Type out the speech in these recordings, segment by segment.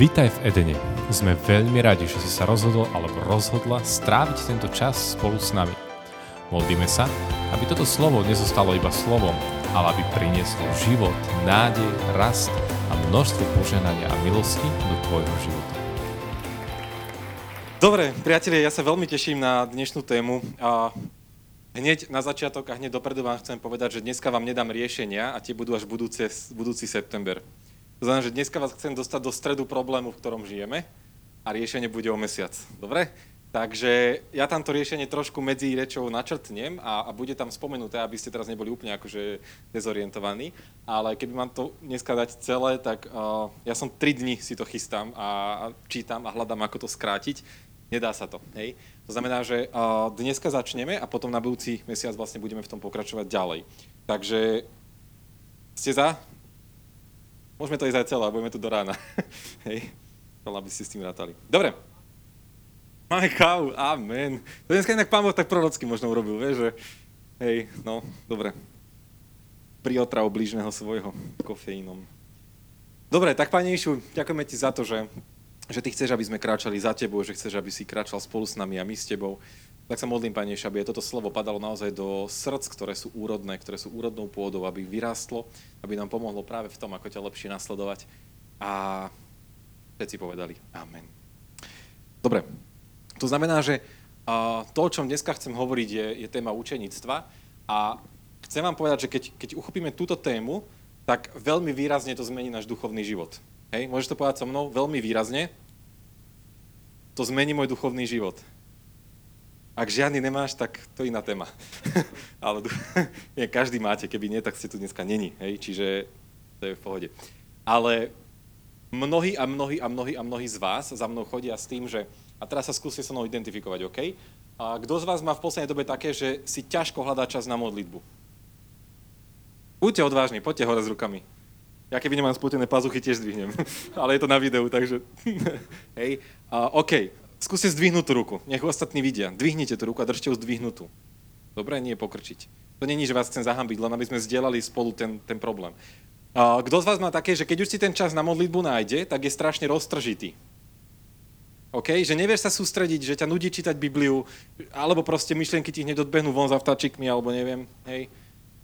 Vítaj v Edene. Sme veľmi radi, že si sa rozhodol alebo rozhodla stráviť tento čas spolu s nami. Modlíme sa, aby toto slovo nezostalo iba slovom, ale aby prinieslo život, nádej, rast a množstvo poženania a milosti do tvojho života. Dobre, priatelia, ja sa veľmi teším na dnešnú tému. A hneď na začiatok a hneď dopredu vám chcem povedať, že dneska vám nedám riešenia a tie budú až budúce, budúci september. To znamená, že dneska vás chcem dostať do stredu problému, v ktorom žijeme a riešenie bude o mesiac. Dobre? Takže ja tam to riešenie trošku medzi rečou načrtnem a, a bude tam spomenuté, aby ste teraz neboli úplne akože dezorientovaní. Ale keby mám to dneska dať celé, tak uh, ja som tri dni si to chystám a, a čítam a hľadám, ako to skrátiť. Nedá sa to. Hej? To znamená, že uh, dneska začneme a potom na budúci mesiac vlastne budeme v tom pokračovať ďalej. Takže ste za? Môžeme to ísť aj celé, budeme tu do rána. Hej? aby ste s tým rátali. Dobre. Máme kávu, amen. To dneska inak pán Boh tak prorocky možno urobil, vieš, že hej, no, dobre. Pri otravu blížneho svojho kofeínom. Dobre, tak Pane Išu, ďakujeme Ti za to, že že ty chceš, aby sme kráčali za tebou, že chceš, aby si kráčal spolu s nami a my s tebou. Tak sa modlím, Pane, aby toto slovo padalo naozaj do srdc, ktoré sú úrodné, ktoré sú úrodnou pôdou, aby vyrástlo, aby nám pomohlo práve v tom, ako ťa lepšie nasledovať. A všetci povedali Amen. Dobre, to znamená, že to, o čom dneska chcem hovoriť, je, je téma učeníctva a chcem vám povedať, že keď, keď uchopíme túto tému, tak veľmi výrazne to zmení náš duchovný život. Hej, môžeš to povedať so mnou veľmi výrazne. To zmení môj duchovný život. Ak žiadny nemáš, tak to je iná téma. Ale nie, každý máte, keby nie, tak ste tu dneska není. Hej, čiže to je v pohode. Ale mnohí a mnohí a mnohí a mnohí z vás za mnou chodia s tým, že a teraz sa skúste so mnou identifikovať, OK? A kto z vás má v poslednej dobe také, že si ťažko hľadá čas na modlitbu? Buďte odvážni, poďte hore s rukami. Ja keby nemám spotené pazuchy, tiež zdvihnem. Ale je to na videu, takže... Hej. Uh, OK, skúste zdvihnúť tú ruku. Nech ostatní vidia. Dvihnite tú ruku a držte ju zdvihnutú. Dobre, nie pokrčiť. To není, že vás chcem zahambiť, len aby sme zdieľali spolu ten, ten problém. Kto z vás má také, že keď už si ten čas na modlitbu nájde, tak je strašne roztržitý. OK? Že nevieš sa sústrediť, že ťa nudí čítať Bibliu, alebo proste myšlienky ti hneď odbehnú von za vtáčikmi, alebo neviem. Hej?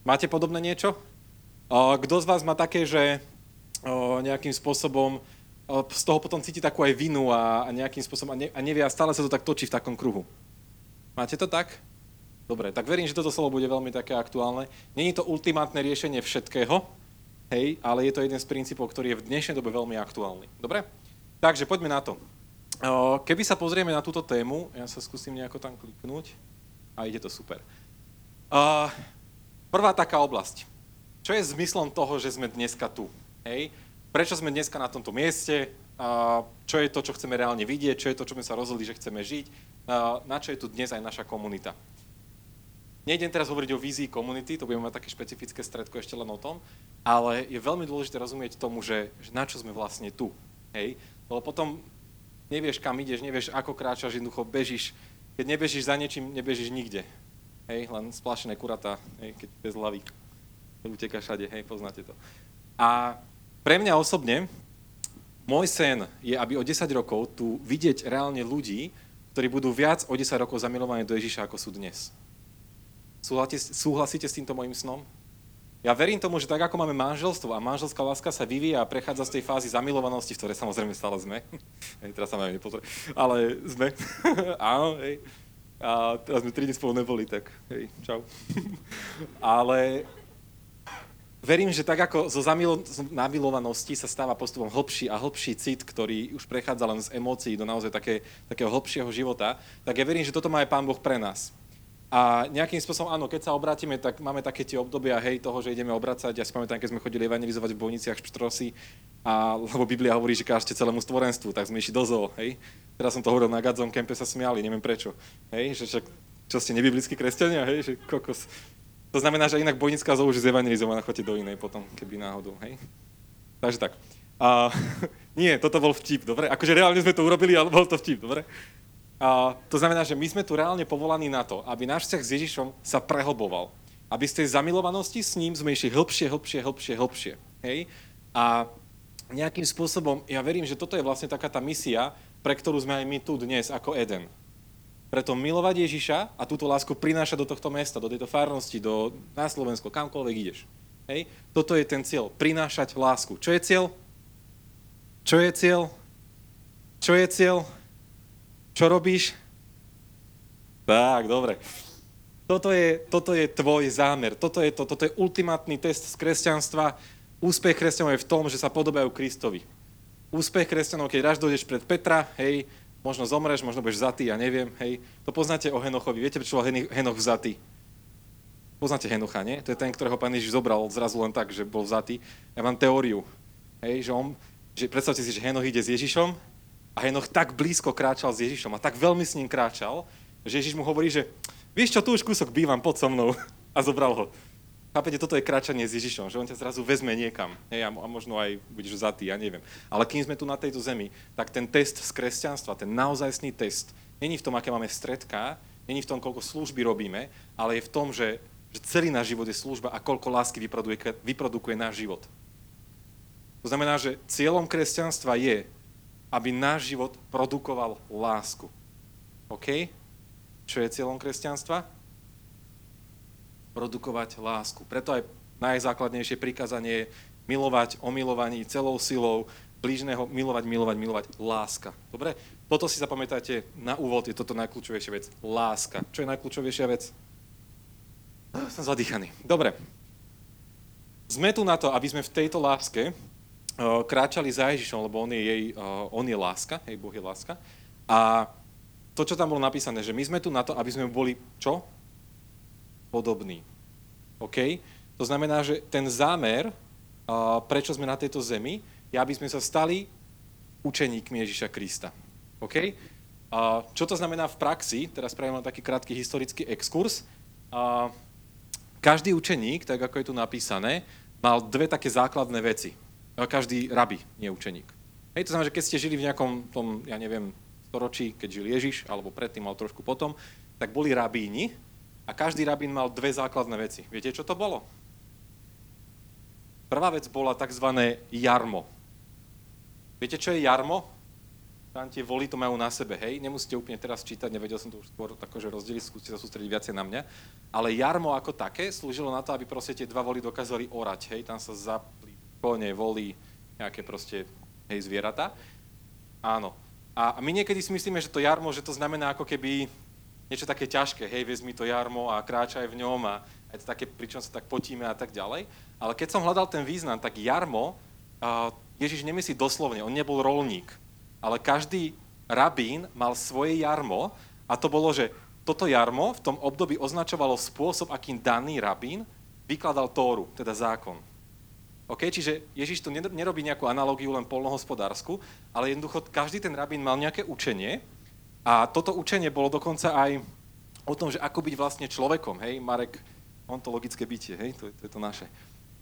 Máte podobné niečo? Kto z vás má také, že nejakým spôsobom z toho potom cíti takú aj vinu a, nejakým spôsobom a, nevie a stále sa to tak točí v takom kruhu? Máte to tak? Dobre, tak verím, že toto slovo bude veľmi také aktuálne. Není to ultimátne riešenie všetkého, hej, ale je to jeden z princípov, ktorý je v dnešnej dobe veľmi aktuálny. Dobre? Takže poďme na to. Keby sa pozrieme na túto tému, ja sa skúsim nejako tam kliknúť a ide to super. Prvá taká oblasť čo je zmyslom toho, že sme dneska tu? Hej? Prečo sme dneska na tomto mieste? Čo je to, čo chceme reálne vidieť? Čo je to, čo sme sa rozhodli, že chceme žiť? Na čo je tu dnes aj naša komunita? Nejdem teraz hovoriť o vízii komunity, to budeme mať také špecifické stredko ešte len o tom, ale je veľmi dôležité rozumieť tomu, že, že na čo sme vlastne tu. Hej? Lebo potom nevieš, kam ideš, nevieš, ako kráčaš, jednoducho bežíš. Keď nebežíš za niečím, nebežíš nikde. Hej? Len splašené kuratá, hej? keď bez hlavy uteká všade, hej, poznáte to. A pre mňa osobne, môj sen je, aby o 10 rokov tu vidieť reálne ľudí, ktorí budú viac o 10 rokov zamilovaní do Ježiša, ako sú dnes. Súhlasíte, súhlasíte s týmto môjim snom? Ja verím tomu, že tak ako máme manželstvo a manželská láska sa vyvíja a prechádza z tej fázy zamilovanosti, v ktorej samozrejme stále sme. hej, teraz sa nepozor. Ale sme. Áno, hej. A teraz sme 3 dní spolu neboli, tak hej, čau. Ale verím, že tak ako zo namilovanosti sa stáva postupom hlbší a hlbší cit, ktorý už prechádza len z emócií do naozaj také, takého hlbšieho života, tak ja verím, že toto má aj Pán Boh pre nás. A nejakým spôsobom, áno, keď sa obrátime, tak máme také tie obdobia, hej, toho, že ideme obracať. Ja si pamätám, keď sme chodili evangelizovať v bojniciach Špštrosy, a, lebo Biblia hovorí, že kážete celému stvorenstvu, tak sme išli do zoo, hej. Teraz som to hovoril na Gadzom kempe, sa smiali, neviem prečo. Hej, že však, čo ste nebiblickí kresťania, hej, že kokos. To znamená, že inak bojnická zoo už je zevangelizovaná, chodte do inej potom, keby náhodou, hej? Takže tak. A, nie, toto bol vtip, dobre? Akože reálne sme to urobili, ale bol to vtip, dobre? A, to znamená, že my sme tu reálne povolaní na to, aby náš vzťah s Ježišom sa prehlboval. Aby z tej zamilovanosti s ním sme išli hĺbšie, hĺbšie, hĺbšie, hĺbšie. Hej? A nejakým spôsobom, ja verím, že toto je vlastne taká tá misia, pre ktorú sme aj my tu dnes ako Eden. Preto milovať Ježiša a túto lásku prinášať do tohto mesta, do tejto farnosti, do, na Slovensko, kamkoľvek ideš. Hej? Toto je ten cieľ, prinášať lásku. Čo je cieľ? Čo je cieľ? Čo je cieľ? Čo robíš? Tak, dobre. Toto je, toto je tvoj zámer, toto je, to, toto je ultimátny test z kresťanstva. Úspech kresťanov je v tom, že sa podobajú Kristovi. Úspech kresťanov, keď raz dojdeš pred Petra, hej, možno zomreš, možno budeš vzatý, ja neviem, hej. To poznáte o Henochovi. Viete, prečo bol Henoch vzatý? Poznáte Henocha, nie? To je ten, ktorého pán Ježiš zobral zrazu len tak, že bol vzatý. Ja mám teóriu, hej, že on, že predstavte si, že Henoch ide s Ježišom a Henoch tak blízko kráčal s Ježišom a tak veľmi s ním kráčal, že Ježiš mu hovorí, že vieš čo, tu už kúsok bývam, pod so mnou. A zobral ho. Chápete, toto je kráčanie s Ježišom, že on ťa zrazu vezme niekam. Hej, a možno aj budeš vzatý, ja neviem. Ale kým sme tu na tejto zemi, tak ten test z kresťanstva, ten naozajstný test, není v tom, aké máme stredka, není v tom, koľko služby robíme, ale je v tom, že, že celý náš život je služba a koľko lásky vyprodukuje, vyprodukuje náš život. To znamená, že cieľom kresťanstva je, aby náš život produkoval lásku. OK? Čo je cieľom kresťanstva? Produkovať lásku. Preto aj najzákladnejšie prikázanie je milovať o milovaní celou silou, blížneho milovať, milovať, milovať. Láska. Dobre? Toto si zapamätajte na úvod, je toto najkľúčovejšia vec. Láska. Čo je najkľúčovejšia vec? Som zadýchaný. Dobre. Sme tu na to, aby sme v tejto láske uh, kráčali za Ježišom, lebo on je, jej, uh, on je láska, hej, Boh je láska. A to, čo tam bolo napísané, že my sme tu na to, aby sme boli čo? Podobní. OK? To znamená, že ten zámer, prečo sme na tejto zemi, je, aby sme sa stali učeníkmi Ježiša Krista. OK? Čo to znamená v praxi? Teraz spravím taký krátky historický exkurs. Každý učeník, tak ako je tu napísané, mal dve také základné veci. Každý rabi, nie učeník. Hej, to znamená, že keď ste žili v nejakom tom, ja neviem, storočí, keď žil Ježiš, alebo predtým, mal trošku potom, tak boli rabíni a každý rabín mal dve základné veci. Viete, čo to bolo? Prvá vec bola tzv. jarmo. Viete, čo je jarmo? Tam tie voly to majú na sebe, hej? Nemusíte úplne teraz čítať, nevedel som to už skôr akože rozdeliť, skúste sa sústrediť viacej na mňa. Ale jarmo ako také slúžilo na to, aby proste tie dva voly dokázali orať, hej? Tam sa zaplí kone, voly, nejaké proste, hej, zvieratá. Áno. A my niekedy si myslíme, že to jarmo, že to znamená ako keby niečo také ťažké, hej, vezmi to jarmo a kráčaj v ňom a je to také, pričom sa tak potíme a tak ďalej. Ale keď som hľadal ten význam, tak jarmo, Ježiš nemyslí doslovne, on nebol rolník, ale každý rabín mal svoje jarmo a to bolo, že toto jarmo v tom období označovalo spôsob, akým daný rabín vykladal Tóru, teda zákon. OK, čiže Ježiš tu nerobí nejakú analogiu len polnohospodársku, ale jednoducho každý ten rabín mal nejaké učenie a toto učenie bolo dokonca aj o tom, že ako byť vlastne človekom, hej, Marek, ontologické bytie, hej, to, to je to naše.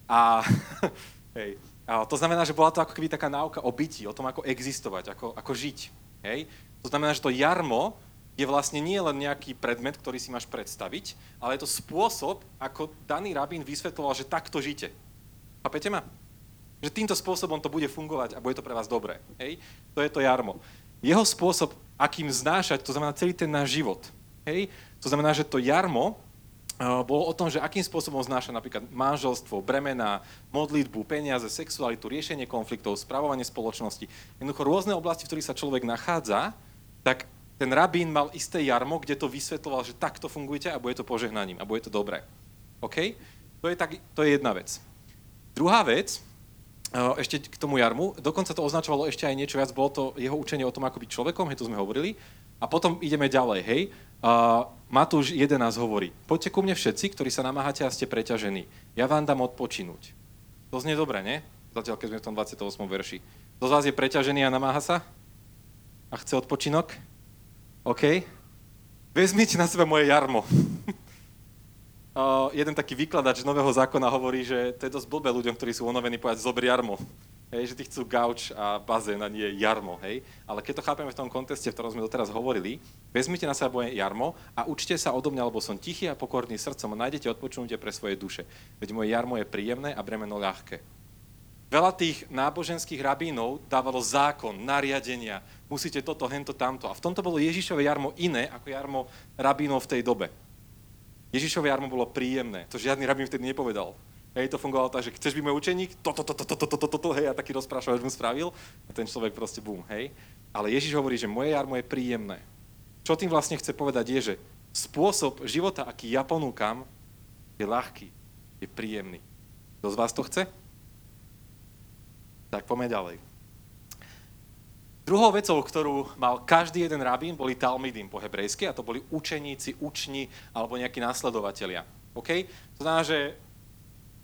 A, hej, a to znamená, že bola to ako keby taká náuka o byti, o tom, ako existovať, ako, ako žiť, hej. To znamená, že to jarmo je vlastne nie len nejaký predmet, ktorý si máš predstaviť, ale je to spôsob, ako daný rabín vysvetloval, že takto žite. Chápete ma? Že týmto spôsobom to bude fungovať a bude to pre vás dobré. Hej? To je to jarmo. Jeho spôsob, akým znášať, to znamená celý ten náš život. Hej? To znamená, že to jarmo uh, bolo o tom, že akým spôsobom znáša napríklad manželstvo, bremena, modlitbu, peniaze, sexualitu, riešenie konfliktov, spravovanie spoločnosti. Jednoducho rôzne oblasti, v ktorých sa človek nachádza, tak ten rabín mal isté jarmo, kde to vysvetloval, že takto fungujete a bude to požehnaním a bude to dobré. OK? To je, tak, to je jedna vec. Druhá vec, ešte k tomu jarmu, dokonca to označovalo ešte aj niečo viac, bolo to jeho učenie o tom, ako byť človekom, hej, to sme hovorili. A potom ideme ďalej, hej. Uh, Matúš 11 hovorí, poďte ku mne všetci, ktorí sa namáhate a ste preťažení. Ja vám dám odpočinúť. To znie dobre, nie? Zatiaľ, keď sme v tom 28. verši. Kto z vás je preťažený a namáha sa? A chce odpočinok? OK. Vezmite na seba moje jarmo. Uh, jeden taký vykladač nového zákona hovorí, že to je dosť blbé ľuďom, ktorí sú unovení povedať zober jarmo. Hej, že tí chcú gauč a bazén a nie jarmo, hej. Ale keď to chápeme v tom kontexte, v ktorom sme doteraz hovorili, vezmite na seba moje jarmo a učte sa odo mňa, lebo som tichý a pokorný srdcom a nájdete odpočnutie pre svoje duše. Veď moje jarmo je príjemné a bremeno ľahké. Veľa tých náboženských rabínov dávalo zákon, nariadenia, musíte toto, hento, tamto. A v tomto bolo Ježišové jarmo iné ako jarmo rabínov v tej dobe. Ježišové jarmo bolo príjemné, to žiadny rabín vtedy nepovedal. Hej, to fungovalo tak, že chceš byť môj učeník, toto, toto, toto, toto, toto, hej, a taký rozprášavač mu spravil a ten človek proste bum, hej. Ale Ježiš hovorí, že moje jarmo je príjemné. Čo tým vlastne chce povedať je, že spôsob života, aký ja ponúkam, je ľahký, je príjemný. Kto z vás to chce? Tak poďme ďalej. Druhou vecou, ktorú mal každý jeden rabín, boli talmidim po hebrejsky, a to boli učeníci, učni alebo nejakí následovatelia. OK? To znamená, že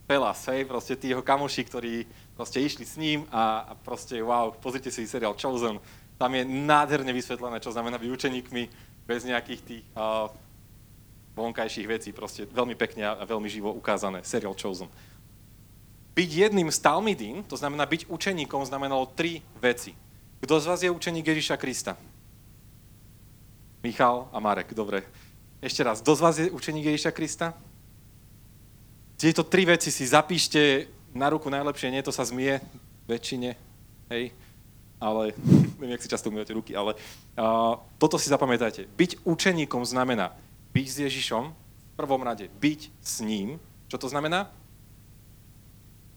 Pelas, hej, proste tí jeho kamoši, ktorí proste išli s ním a, a proste, wow, pozrite si seriál Chosen, tam je nádherne vysvetlené, čo znamená byť učeníkmi bez nejakých tých uh, vonkajších vecí, proste veľmi pekne a veľmi živo ukázané, seriál Chosen. Byť jedným z Talmidín, to znamená byť učeníkom, znamenalo tri veci. Kto z vás je učeník Ježiša Krista? Michal a Marek, dobre. Ešte raz, kto z vás je učeník Ježiša Krista? Tieto tri veci si zapíšte na ruku najlepšie, nie to sa zmie väčšine, hej, ale neviem, jak si často umývate ruky, ale uh, toto si zapamätajte. Byť učeníkom znamená byť s Ježišom, v prvom rade byť s ním. Čo to znamená?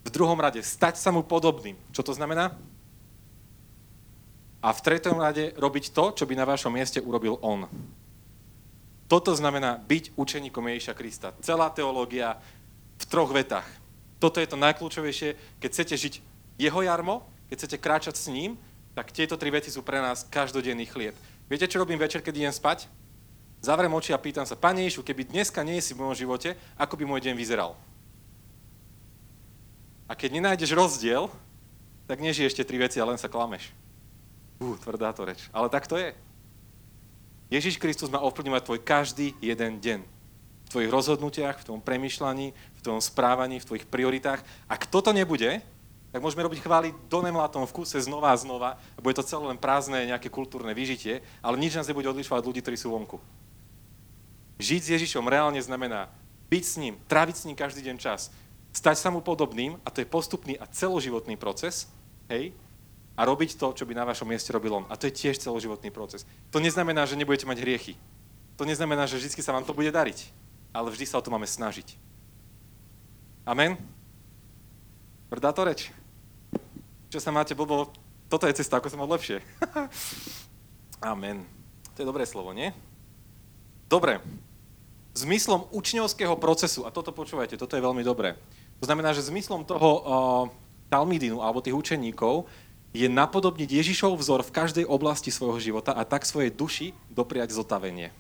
V druhom rade stať sa mu podobným. Čo to znamená? A v tretom rade robiť to, čo by na vašom mieste urobil on. Toto znamená byť učeníkom Ježiša Krista. Celá teológia v troch vetách. Toto je to najkľúčovejšie, keď chcete žiť jeho jarmo, keď chcete kráčať s ním, tak tieto tri veci sú pre nás každodenný chlieb. Viete, čo robím večer, keď idem spať? Zavrem oči a pýtam sa, Pane Ježišu, keby dneska nie si v mojom živote, ako by môj deň vyzeral? A keď nenájdeš rozdiel, tak nežiješ tie tri veci a len sa klameš. Ú, tvrdá to reč. Ale tak to je. Ježiš Kristus má ovplyvňovať tvoj každý jeden deň v tvojich rozhodnutiach, v tvojom premyšľaní, v tvojom správaní, v tvojich prioritách. Ak toto nebude, tak môžeme robiť chvály do nemlatom v kuse znova a znova a bude to celé len prázdne nejaké kultúrne vyžitie, ale nič nás nebude odlišovať ľudí, ktorí sú vonku. Žiť s Ježišom reálne znamená byť s ním, tráviť s ním každý deň čas, stať sa mu podobným, a to je postupný a celoživotný proces, hej, a robiť to, čo by na vašom mieste robil on. A to je tiež celoživotný proces. To neznamená, že nebudete mať hriechy. To neznamená, že vždy sa vám to bude dariť ale vždy sa o to máme snažiť. Amen? Tvrdá to reč? Čo sa máte blbo, toto je cesta, ako sa mať lepšie. Amen. To je dobré slovo, nie? Dobre. Zmyslom učňovského procesu, a toto počúvajte, toto je veľmi dobré. To znamená, že zmyslom toho uh, Talmidinu alebo tých učeníkov je napodobniť Ježišov vzor v každej oblasti svojho života a tak svojej duši dopriať zotavenie.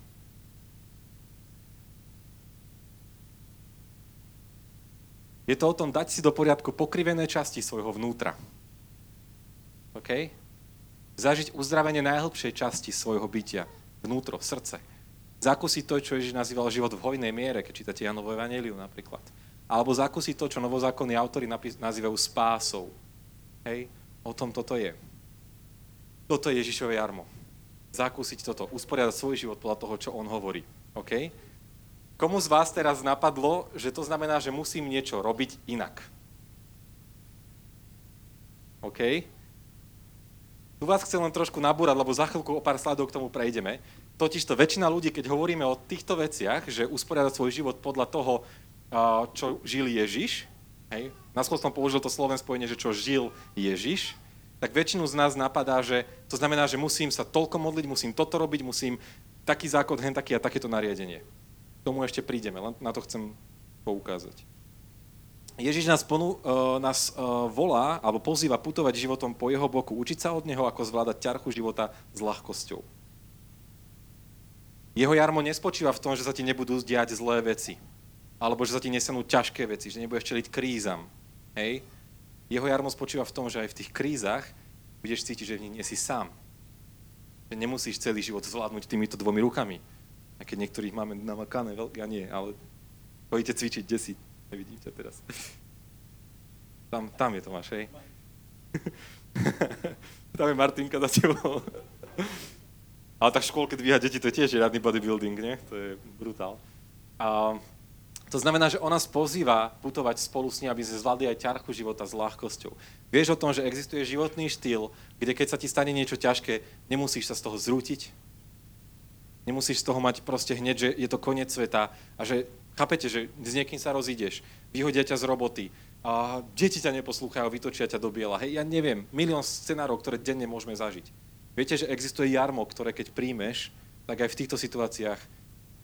Je to o tom dať si do poriadku pokrivené časti svojho vnútra. OK? Zažiť uzdravenie najhlbšej časti svojho bytia. Vnútro, srdce. Zakúsiť to, čo Ježiš nazýval život v hojnej miere, keď čítate Janovo Evangeliu napríklad. Alebo zakúsiť to, čo novozákonní autory nazývajú spásou. Hej? O tom toto je. Toto je Ježišové jarmo. Zakúsiť toto, usporiadať svoj život podľa toho, čo on hovorí. OK? Komu z vás teraz napadlo, že to znamená, že musím niečo robiť inak? OK? Tu vás chcem len trošku nabúrať, lebo za chvíľku o pár sladov k tomu prejdeme. Totižto väčšina ľudí, keď hovoríme o týchto veciach, že usporiadať svoj život podľa toho, čo žil Ježiš, hej, na som použil to sloven spojenie, že čo žil Ježiš, tak väčšinu z nás napadá, že to znamená, že musím sa toľko modliť, musím toto robiť, musím taký zákon, hen taký a takéto nariadenie tomu ešte prídeme, len na to chcem poukázať. Ježiš nás, ponu, uh, nás uh, volá alebo pozýva putovať životom po jeho boku, učiť sa od neho, ako zvládať ťarchu života s ľahkosťou. Jeho jarmo nespočíva v tom, že sa ti nebudú diať zlé veci, alebo že sa ti nesenú ťažké veci, že nebudeš čeliť krízam. Hej? Jeho jarmo spočíva v tom, že aj v tých krízach budeš cítiť, že nie si sám. Že nemusíš celý život zvládnuť týmito dvomi rukami a keď niektorých máme namakané, ja nie, ale chodíte cvičiť, kde si? Nevidím ťa teraz. Tam, tam je Tomáš, hej? tam je Martinka za tebou. ale tak v škôlke dvíhať deti, to je tiež riadny bodybuilding, nie? To je brutál. A To znamená, že ona nás pozýva putovať spolu s ním, aby sme zvládli aj ťarchu života s ľahkosťou. Vieš o tom, že existuje životný štýl, kde keď sa ti stane niečo ťažké, nemusíš sa z toho zrútiť, nemusíš z toho mať proste hneď, že je to koniec sveta a že chápete, že s niekým sa rozídeš, vyhodia ťa z roboty, a deti ťa neposlúchajú, vytočia ťa do biela. Hej, ja neviem, milión scenárov, ktoré denne môžeme zažiť. Viete, že existuje jarmo, ktoré keď príjmeš, tak aj v týchto situáciách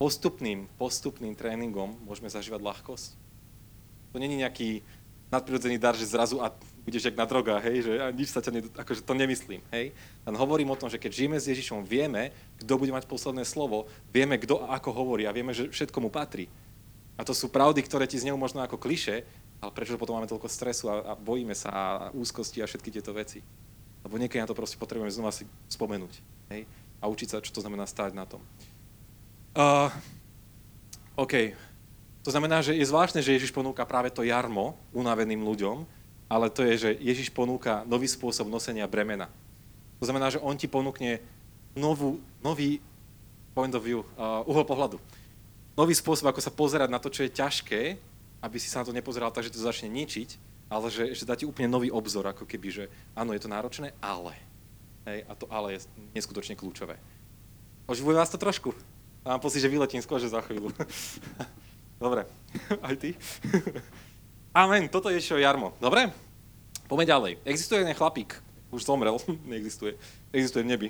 postupným, postupným tréningom môžeme zažívať ľahkosť. To není nejaký nadprirodzený dar, že zrazu a budeš jak na drogách, hej, že a nič sa ťa, ne, akože to nemyslím, hej. Len hovorím o tom, že keď žijeme s Ježišom, vieme, kto bude mať posledné slovo, vieme, kto a ako hovorí a vieme, že všetko mu patrí. A to sú pravdy, ktoré ti znejú možno ako kliše, ale prečo potom máme toľko stresu a, a bojíme sa a úzkosti a všetky tieto veci? Lebo niekedy na to proste potrebujeme znova si spomenúť, hej, a učiť sa, čo to znamená stáť na tom. Uh, OK. To znamená, že je zvláštne, že Ježiš ponúka práve to jarmo unaveným ľuďom, ale to je, že Ježiš ponúka nový spôsob nosenia bremena. To znamená, že on ti ponúkne novú, nový point of view, uh, uhol pohľadu. Nový spôsob, ako sa pozerať na to, čo je ťažké, aby si sa na to nepozeral tak, že to začne ničiť, ale že, že dá ti úplne nový obzor, ako keby, že áno, je to náročné, ale. Hej, a to ale je neskutočne kľúčové. Oživuje vás to trošku? Mám pocit, že vyletím skôr, že za chvíľu. Dobre, aj ty? Amen, toto je čo jarmo. Dobre? Poďme ďalej. Existuje jeden chlapík, už zomrel, neexistuje, existuje v nebi.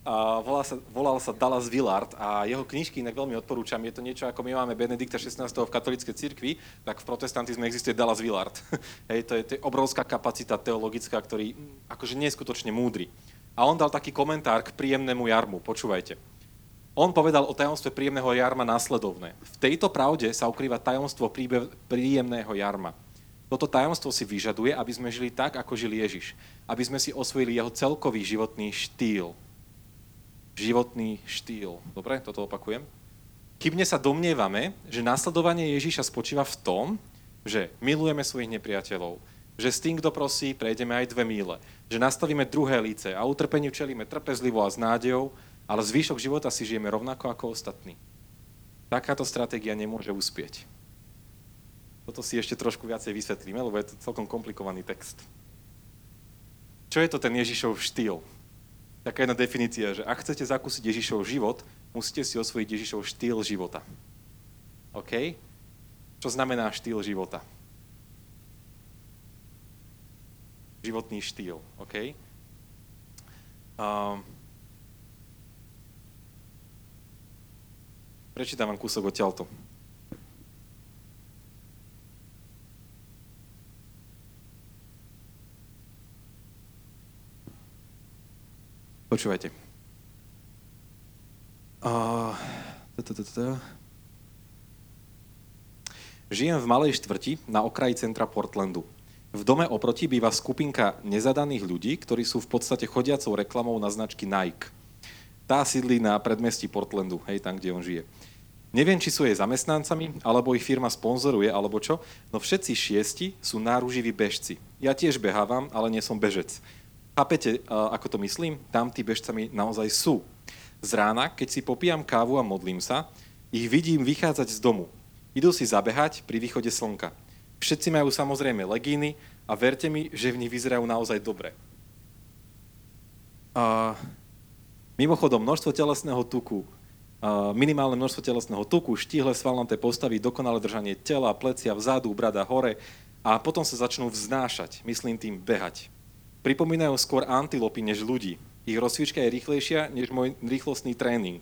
A volá sa, volal sa Dallas Willard a jeho knižky inak veľmi odporúčam. Je to niečo, ako my máme Benedikta 16. v katolíckej cirkvi, tak v protestantizme existuje Dallas Willard. Hej, to je, to je obrovská kapacita teologická, ktorý akože neskutočne múdry. A on dal taký komentár k príjemnému jarmu. Počúvajte. On povedal o tajomstve príjemného jarma následovné. V tejto pravde sa ukrýva tajomstvo príjemného jarma. Toto tajomstvo si vyžaduje, aby sme žili tak, ako žil Ježiš. Aby sme si osvojili jeho celkový životný štýl. Životný štýl. Dobre, toto opakujem. Chybne sa domnievame, že následovanie Ježiša spočíva v tom, že milujeme svojich nepriateľov, že s tým, kto prosí, prejdeme aj dve míle, že nastavíme druhé líce a utrpeniu čelíme trpezlivo a s nádejou, ale zvyšok života si žijeme rovnako ako ostatní. Takáto stratégia nemôže uspieť. Toto si ešte trošku viacej vysvetlíme, lebo je to celkom komplikovaný text. Čo je to ten Ježišov štýl? Taká jedna definícia, že ak chcete zakúsiť Ježišov život, musíte si osvojiť Ježišov štýl života. OK? Čo znamená štýl života? Životný štýl, OK? Um, Prečítam vám kúsok odtiaľto. Počúvajte. Žijem v malej štvrti na okraji centra Portlandu. V dome oproti býva skupinka nezadaných ľudí, ktorí sú v podstate chodiacou reklamou na značky Nike. Tá sídli na predmestí Portlandu, hej, tam, kde on žije. Neviem, či sú jej zamestnancami, alebo ich firma sponzoruje, alebo čo, no všetci šiesti sú náruživí bežci. Ja tiež behávam, ale nie som bežec. Chápete, ako to myslím? Tam tí bežcami naozaj sú. Z rána, keď si popijam kávu a modlím sa, ich vidím vychádzať z domu. Idú si zabehať pri východe slnka. Všetci majú samozrejme legíny a verte mi, že v nich vyzerajú naozaj dobre. A mimochodom, množstvo telesného tuku, minimálne množstvo telesného tuku, štíhle svalnaté postavy, dokonalé držanie tela, plecia vzadu, brada hore a potom sa začnú vznášať, myslím tým behať. Pripomínajú skôr antilopy než ľudí. Ich rozcvička je rýchlejšia než môj rýchlostný tréning.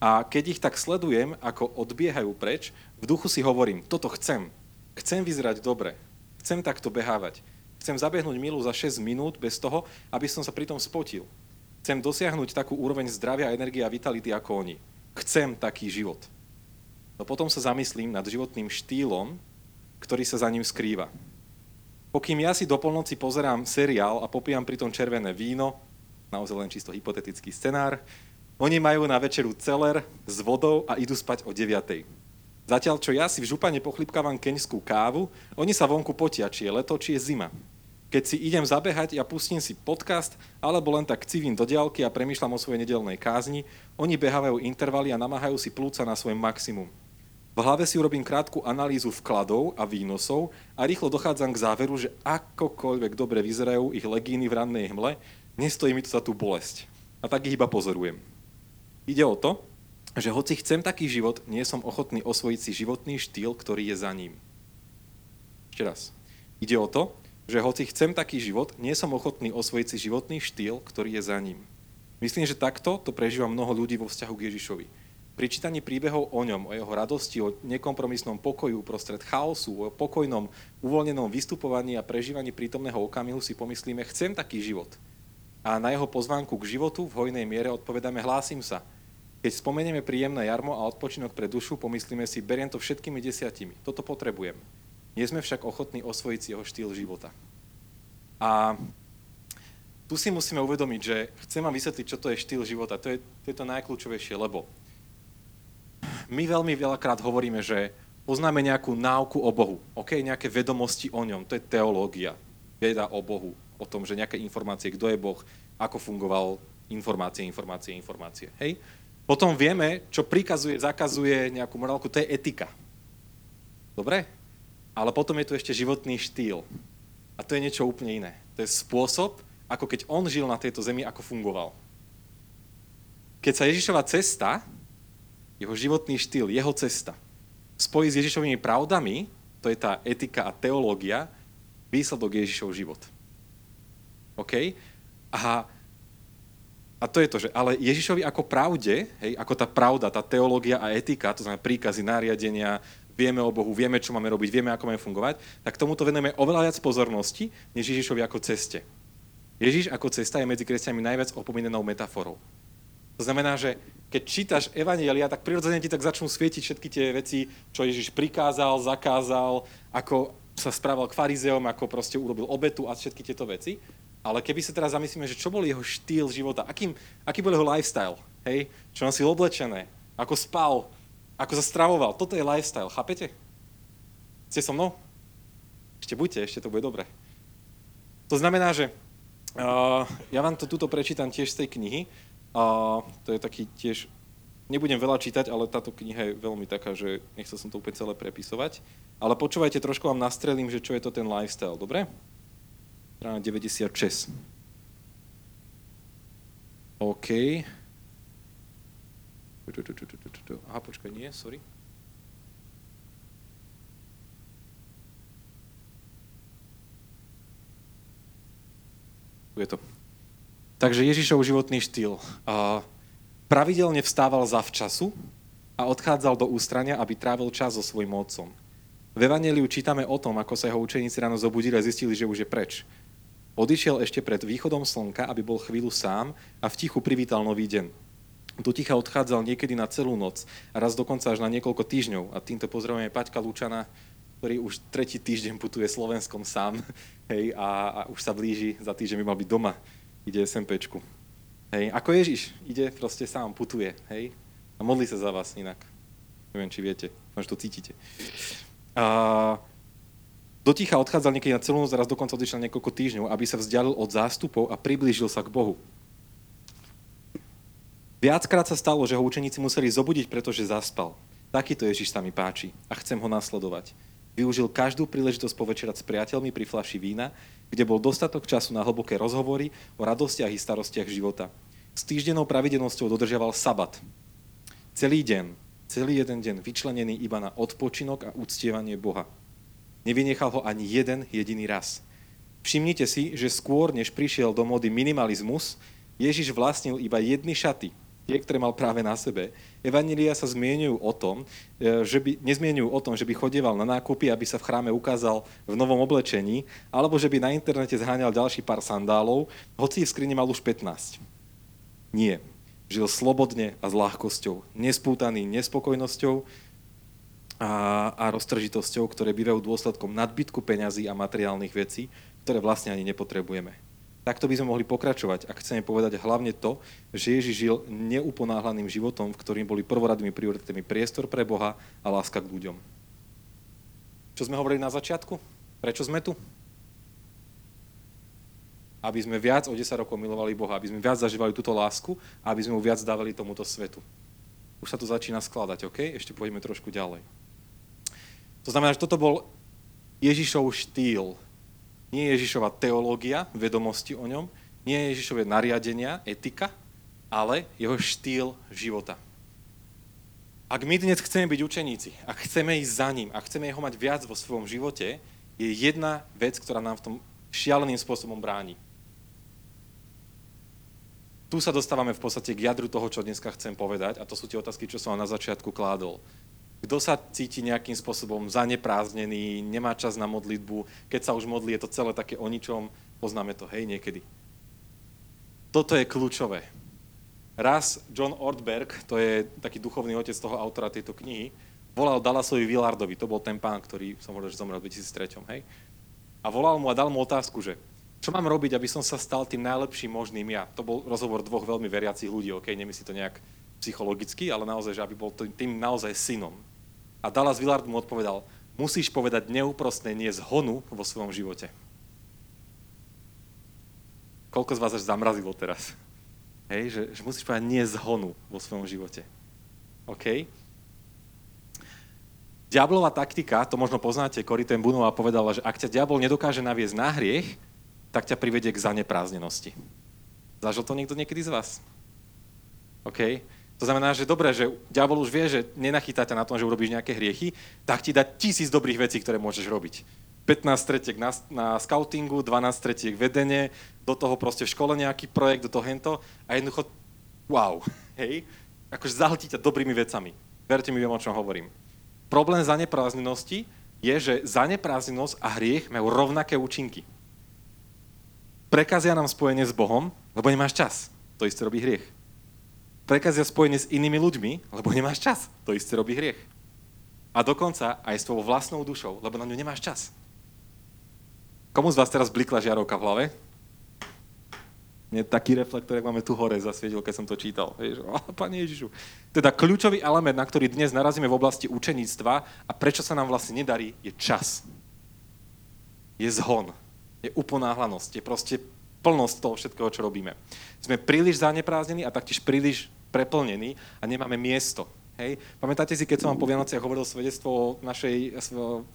A keď ich tak sledujem, ako odbiehajú preč, v duchu si hovorím, toto chcem. Chcem vyzerať dobre. Chcem takto behávať. Chcem zabehnúť milu za 6 minút bez toho, aby som sa pritom spotil. Chcem dosiahnuť takú úroveň zdravia, energie a vitality ako oni. Chcem taký život. No potom sa zamyslím nad životným štýlom, ktorý sa za ním skrýva. Pokým ja si do polnoci pozerám seriál a popijam pritom červené víno, naozaj len čisto hypotetický scenár, oni majú na večeru celer s vodou a idú spať o 9. Zatiaľ, čo ja si v župane pochlipkávam keňskú kávu, oni sa vonku potia, či je leto, či je zima keď si idem zabehať, ja pustím si podcast, alebo len tak civím do diálky a premýšľam o svojej nedelnej kázni, oni behávajú intervaly a namáhajú si plúca na svoj maximum. V hlave si urobím krátku analýzu vkladov a výnosov a rýchlo dochádzam k záveru, že akokoľvek dobre vyzerajú ich legíny v rannej hmle, nestojí mi to za tú bolesť. A tak ich iba pozorujem. Ide o to, že hoci chcem taký život, nie som ochotný osvojiť si životný štýl, ktorý je za ním. Ešte raz. Ide o to, že hoci chcem taký život, nie som ochotný osvojiť si životný štýl, ktorý je za ním. Myslím, že takto to prežíva mnoho ľudí vo vzťahu k Ježišovi pri čítaní príbehov o ňom, o jeho radosti, o nekompromisnom pokoju prostred chaosu, o pokojnom, uvoľnenom vystupovaní a prežívaní prítomného okamihu si pomyslíme, chcem taký život. A na jeho pozvánku k životu v hojnej miere odpovedáme, hlásim sa. Keď spomenieme príjemné jarmo a odpočinok pre dušu, pomyslíme si, beriem to všetkými desiatimi. Toto potrebujem. Nie sme však ochotní osvojiť si jeho štýl života. A tu si musíme uvedomiť, že chcem vám vysvetliť, čo to je štýl života. To je to, je to najkľúčovejšie, lebo my veľmi veľakrát hovoríme, že poznáme nejakú náuku o Bohu, OK, nejaké vedomosti o ňom, to je teológia, veda o Bohu, o tom, že nejaké informácie, kto je Boh, ako fungoval, informácie, informácie, informácie, hej? Potom vieme, čo prikazuje, zakazuje nejakú morálku, to je etika. Dobre? Ale potom je tu ešte životný štýl. A to je niečo úplne iné. To je spôsob, ako keď on žil na tejto zemi, ako fungoval. Keď sa Ježišova cesta jeho životný štýl, jeho cesta spojí s Ježišovými pravdami, to je tá etika a teológia, výsledok Ježišov život. OK? A, a to je to, že ale Ježišovi ako pravde, hej, ako tá pravda, tá teológia a etika, to znamená príkazy, nariadenia, vieme o Bohu, vieme, čo máme robiť, vieme, ako máme fungovať, tak tomuto venujeme oveľa viac pozornosti, než Ježišovi ako ceste. Ježiš ako cesta je medzi kresťanmi najviac opomínenou metaforou. To znamená, že keď čítaš Evanielia, tak prirodzene ti tak začnú svietiť všetky tie veci, čo Ježiš prikázal, zakázal, ako sa správal k farizeom, ako proste urobil obetu a všetky tieto veci. Ale keby sa teraz zamyslíme, že čo bol jeho štýl života, akým, aký bol jeho lifestyle, hej? čo nosil oblečené, ako spal, ako sa stravoval, toto je lifestyle, chápete? Ste so mnou? Ešte buďte, ešte to bude dobre. To znamená, že uh, ja vám to tuto prečítam tiež z tej knihy, a to je taký tiež, nebudem veľa čítať, ale táto kniha je veľmi taká, že nechcel som to úplne celé prepisovať. Ale počúvajte, trošku vám nastrelím, že čo je to ten lifestyle, dobre? Strana 96. OK. Aha, počkaj, nie, sorry. Je to. Takže Ježišov životný štýl. Pravidelne vstával za včasu a odchádzal do ústrania, aby trávil čas so svojím otcom. V Evangeliu čítame o tom, ako sa jeho učeníci ráno zobudili a zistili, že už je preč. Odišiel ešte pred východom slnka, aby bol chvíľu sám a v tichu privítal nový deň. Do ticha odchádzal niekedy na celú noc a raz dokonca až na niekoľko týždňov. A týmto pozdravujeme Paťka Lučana, ktorý už tretí týždeň putuje Slovenskom sám hej, a, a už sa blíži, za týždeň by mal byť doma ide SMPčku. Hej, ako Ježiš, ide proste sám, putuje, hej, a modlí sa za vás inak. Neviem, či viete, možno to cítite. A do ticha odchádzal niekedy na celú noc, raz dokonca odišiel niekoľko týždňov, aby sa vzdialil od zástupov a priblížil sa k Bohu. Viackrát sa stalo, že ho učeníci museli zobudiť, pretože zaspal. Takýto Ježiš sa mi páči a chcem ho nasledovať. Využil každú príležitosť povečerať s priateľmi pri flaši vína, kde bol dostatok času na hlboké rozhovory o radostiach i starostiach života. S týždennou pravidelnosťou dodržiaval sabat. Celý deň, celý jeden deň vyčlenený iba na odpočinok a uctievanie Boha. Nevynechal ho ani jeden jediný raz. Všimnite si, že skôr, než prišiel do mody minimalizmus, Ježiš vlastnil iba jedny šaty, tie, ktoré mal práve na sebe. Evanília sa zmienujú o tom, e, že by, nezmienujú o tom, že by chodieval na nákupy, aby sa v chráme ukázal v novom oblečení, alebo že by na internete zháňal ďalší pár sandálov, hoci v skrini mal už 15. Nie. Žil slobodne a s ľahkosťou, nespútaný nespokojnosťou a, a roztržitosťou, ktoré bývajú dôsledkom nadbytku peňazí a materiálnych vecí, ktoré vlastne ani nepotrebujeme. Takto by sme mohli pokračovať, ak chceme povedať hlavne to, že Ježiš žil neuponáhlaným životom, v ktorým boli prvoradými prioritami priestor pre Boha a láska k ľuďom. Čo sme hovorili na začiatku? Prečo sme tu? Aby sme viac o 10 rokov milovali Boha, aby sme viac zažívali túto lásku a aby sme mu viac dávali tomuto svetu. Už sa to začína skladať, OK? Ešte pôjdeme trošku ďalej. To znamená, že toto bol Ježišov štýl. Nie Ježišova teológia, vedomosti o ňom, nie Ježišové nariadenia, etika, ale jeho štýl života. Ak my dnes chceme byť učeníci, ak chceme ísť za ním, ak chceme ho mať viac vo svojom živote, je jedna vec, ktorá nám v tom šialeným spôsobom bráni. Tu sa dostávame v podstate k jadru toho, čo dneska chcem povedať a to sú tie otázky, čo som vám na začiatku kládol. Kto sa cíti nejakým spôsobom zaneprázdnený, nemá čas na modlitbu, keď sa už modlí, je to celé také o ničom, poznáme to, hej, niekedy. Toto je kľúčové. Raz John Ortberg, to je taký duchovný otec toho autora tejto knihy, volal Dallasovi Willardovi, to bol ten pán, ktorý som hovoril, že zomrel v 2003, hej? A volal mu a dal mu otázku, že čo mám robiť, aby som sa stal tým najlepším možným ja? To bol rozhovor dvoch veľmi veriacich ľudí, ok, nemyslí to nejak psychologicky, ale naozaj, že aby bol tým naozaj synom. A Dallas Willard mu odpovedal, musíš povedať neúprostné nie zhonu vo svojom živote. Koľko z vás až zamrazilo teraz? Hej, že, že musíš povedať nie zhonu vo svojom živote. OK? Diablová taktika, to možno poznáte, Cory ten Bunova povedala, že ak ťa diabol nedokáže naviesť na hriech, tak ťa privedie k zanepráznenosti. Zažil to niekto niekedy z vás? OK? To znamená, že dobre, že diabol už vie, že nenachytá ťa na tom, že urobíš nejaké hriechy, tak ti dá tisíc dobrých vecí, ktoré môžeš robiť. 15 tretiek na, na scoutingu, 12 tretiek vedenie, do toho proste v škole nejaký projekt, do toho hento a jednoducho, wow, hej, akože zahltí ťa dobrými vecami. Verte mi, viem, o čom hovorím. Problém zaneprázdnenosti je, že zaneprázdnenosť a hriech majú rovnaké účinky prekazia nám spojenie s Bohom, lebo nemáš čas. To isté robí hriech. Prekazia spojenie s inými ľuďmi, lebo nemáš čas. To isté robí hriech. A dokonca aj s tvojou vlastnou dušou, lebo na ňu nemáš čas. Komu z vás teraz blikla žiarovka v hlave? Nie taký reflektor, jak máme tu hore, zasvietil, keď som to čítal. Že, oh, Pane Ježišu. Teda kľúčový element, na ktorý dnes narazíme v oblasti učeníctva a prečo sa nám vlastne nedarí, je čas. Je zhon je uponáhlanosť, je proste plnosť toho všetkého, čo robíme. Sme príliš zaneprázdnení a taktiež príliš preplnení a nemáme miesto. Hej. Pamätáte si, keď som vám po Vianociach hovoril svedectvo o našej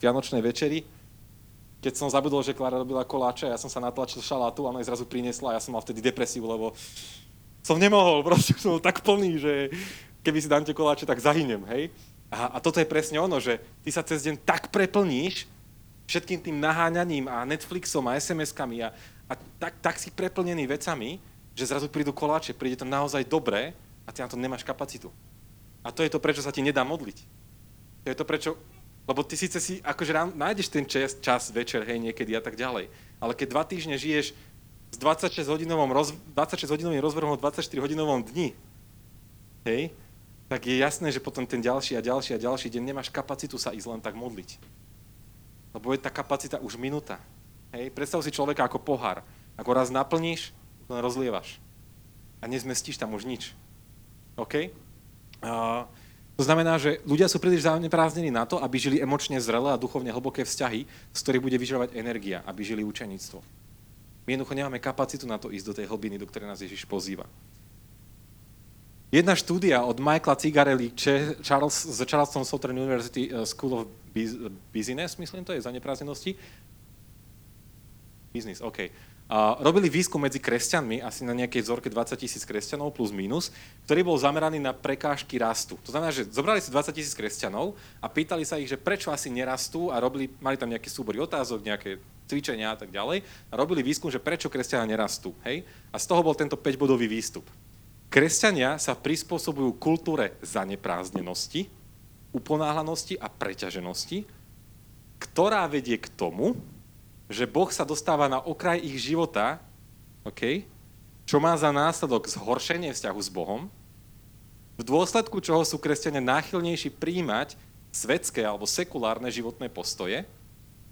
Vianočnej večeri? Keď som zabudol, že Klára robila koláče, ja som sa natlačil šalátu a ona zrazu priniesla a ja som mal vtedy depresiu, lebo som nemohol, proste som tak plný, že keby si dám tie koláče, tak zahynem, hej? A, a toto je presne ono, že ty sa cez deň tak preplníš, všetkým tým naháňaním a Netflixom a SMS-kami a, a tak, tak si preplnený vecami, že zrazu prídu koláče, príde to naozaj dobré a ty na to nemáš kapacitu. A to je to, prečo sa ti nedá modliť. To je to, prečo... Lebo ty síce si, akože rán, nájdeš ten čas, čas večer, hej, niekedy a tak ďalej. Ale keď dva týždne žiješ s 26-hodinovým roz, 26 hodinovým rozvrhom v 24-hodinovom dni, hej, tak je jasné, že potom ten ďalší a ďalší a ďalší deň nemáš kapacitu sa ísť len tak modliť. Lebo je tá kapacita už minúta. Hej? Predstav si človeka ako pohár. Ako raz naplníš, len rozlievaš. A nezmestíš tam už nič. OK? Uh, to znamená, že ľudia sú príliš zaneprázdnení na to, aby žili emočne zrelé a duchovne hlboké vzťahy, z ktorých bude vyžovať energia, aby žili učeníctvo. My jednoducho nemáme kapacitu na to ísť do tej hlbiny, do ktorej nás Ježiš pozýva. Jedna štúdia od Michaela Cigarelli Charles, z Charleston Southern University eh, School of Business, myslím to je, za neprázdnenosti. Business, OK. Uh, robili výskum medzi kresťanmi, asi na nejakej vzorke 20 tisíc kresťanov plus minus, ktorý bol zameraný na prekážky rastu. To znamená, že zobrali si 20 tisíc kresťanov a pýtali sa ich, že prečo asi nerastú a robili, mali tam nejaké súbory otázok, nejaké cvičenia a tak ďalej a robili výskum, že prečo kresťania nerastú. Hej? A z toho bol tento 5-bodový výstup. Kresťania sa prispôsobujú kultúre zaneprázdnenosti, uponáhlanosti a preťaženosti, ktorá vedie k tomu, že Boh sa dostáva na okraj ich života, okay, čo má za následok zhoršenie vzťahu s Bohom, v dôsledku čoho sú kresťania náchylnejší príjmať svetské alebo sekulárne životné postoje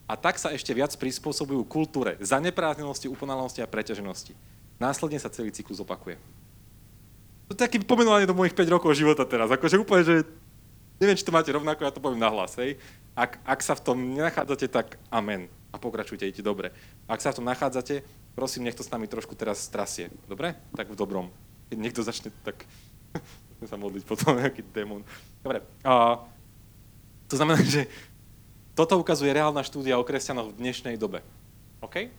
a tak sa ešte viac prispôsobujú kultúre zaneprázdnenosti, uponáhlanosti a preťaženosti. Následne sa celý cyklus opakuje. To je taký pomenovanie do mojich 5 rokov života teraz. Akože úplne, že neviem, či to máte rovnako, ja to poviem nahlas, hej. Ak, ak sa v tom nenachádzate, tak amen. A pokračujte, idete dobre. Ak sa v tom nachádzate, prosím, nech to s nami trošku teraz strasie. Dobre? Tak v dobrom. Keď niekto začne, tak sa modliť potom nejaký démon. Dobre. A, to znamená, že Toto ukazuje reálna štúdia o kresťanoch v dnešnej dobe. OK?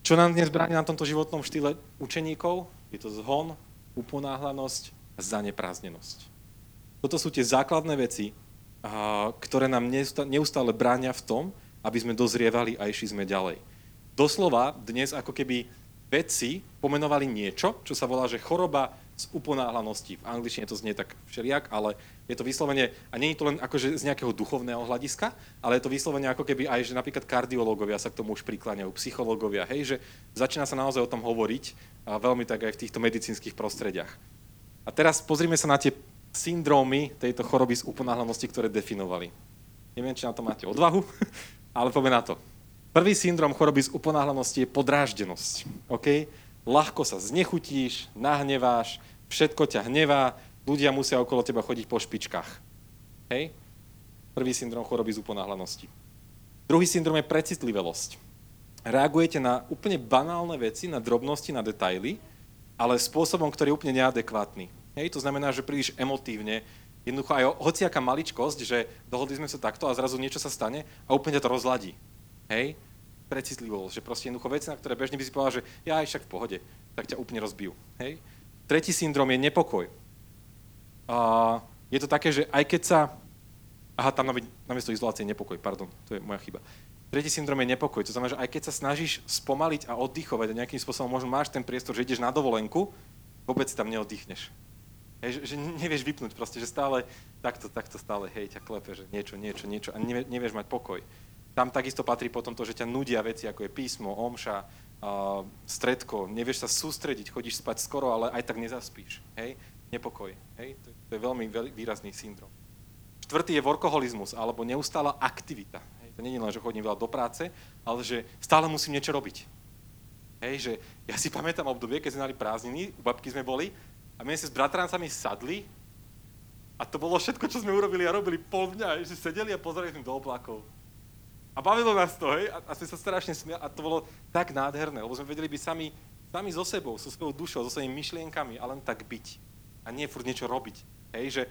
Čo nám dnes bráni na tomto životnom štýle učeníkov? Je to zhon, uponáhlanosť a zaneprázdnenosť. Toto sú tie základné veci, ktoré nám neustále bránia v tom, aby sme dozrievali a išli sme ďalej. Doslova dnes ako keby vedci pomenovali niečo, čo sa volá, že choroba z uponáhlanosti. V angličtine to znie tak všelijak, ale je to vyslovene, a nie je to len akože z nejakého duchovného hľadiska, ale je to vyslovene ako keby aj, že napríklad kardiológovia sa k tomu už prikláňajú, psychológovia, hej, že začína sa naozaj o tom hovoriť, a veľmi tak aj v týchto medicínskych prostrediach. A teraz pozrime sa na tie syndrómy tejto choroby z uponáhlanosti, ktoré definovali. Neviem, či na to máte odvahu, ale poďme na to. Prvý syndrom choroby z uponáhlanosti je podráždenosť. Okay? Ľahko sa znechutíš, nahneváš, všetko ťa hnevá, ľudia musia okolo teba chodiť po špičkách. Hej? Prvý syndrom choroby z uponáhlanosti. Druhý syndrom je precitlivosť. Reagujete na úplne banálne veci, na drobnosti, na detaily, ale spôsobom, ktorý je úplne neadekvátny. Hej? To znamená, že príliš emotívne, jednoducho aj hociaká maličkosť, že dohodli sme sa takto a zrazu niečo sa stane a úplne to rozladí. Hej? Precitlivosť, že proste jednoducho veci, na ktoré bežne by si povedal, že ja aj však v pohode, tak ťa úplne rozbijú. Hej? Tretí syndrom je nepokoj. A je to také, že aj keď sa... Aha, tam namiesto izolácie nepokoj, pardon, to je moja chyba. Tretí syndrom je nepokoj, to znamená, že aj keď sa snažíš spomaliť a oddychovať a nejakým spôsobom možno máš ten priestor, že ideš na dovolenku, vôbec tam neoddychneš. Hej, že, že nevieš vypnúť proste, že stále takto, takto stále, hej, ťa klepe, že niečo, niečo, niečo a nevieš mať pokoj tam takisto patrí potom to, že ťa nudia veci, ako je písmo, omša, uh, stredko, nevieš sa sústrediť, chodíš spať skoro, ale aj tak nezaspíš. Hej? Nepokoj. Hej? To, to je veľmi veľ, výrazný syndrom. Štvrtý je workoholizmus, alebo neustála aktivita. Hej? To nie je len, že chodím veľa do práce, ale že stále musím niečo robiť. Hej, že ja si pamätám obdobie, keď sme mali prázdniny, u babky sme boli a my sme s bratrancami sadli a to bolo všetko, čo sme urobili a robili pol dňa, že sedeli a pozerali sme do oblakov. A bavilo nás to, hej? A, a sme sa strašne smiali a to bolo tak nádherné, lebo sme vedeli byť sami, sami so sebou, so svojou dušou, so svojimi myšlienkami a len tak byť. A nie furt niečo robiť. Hej, že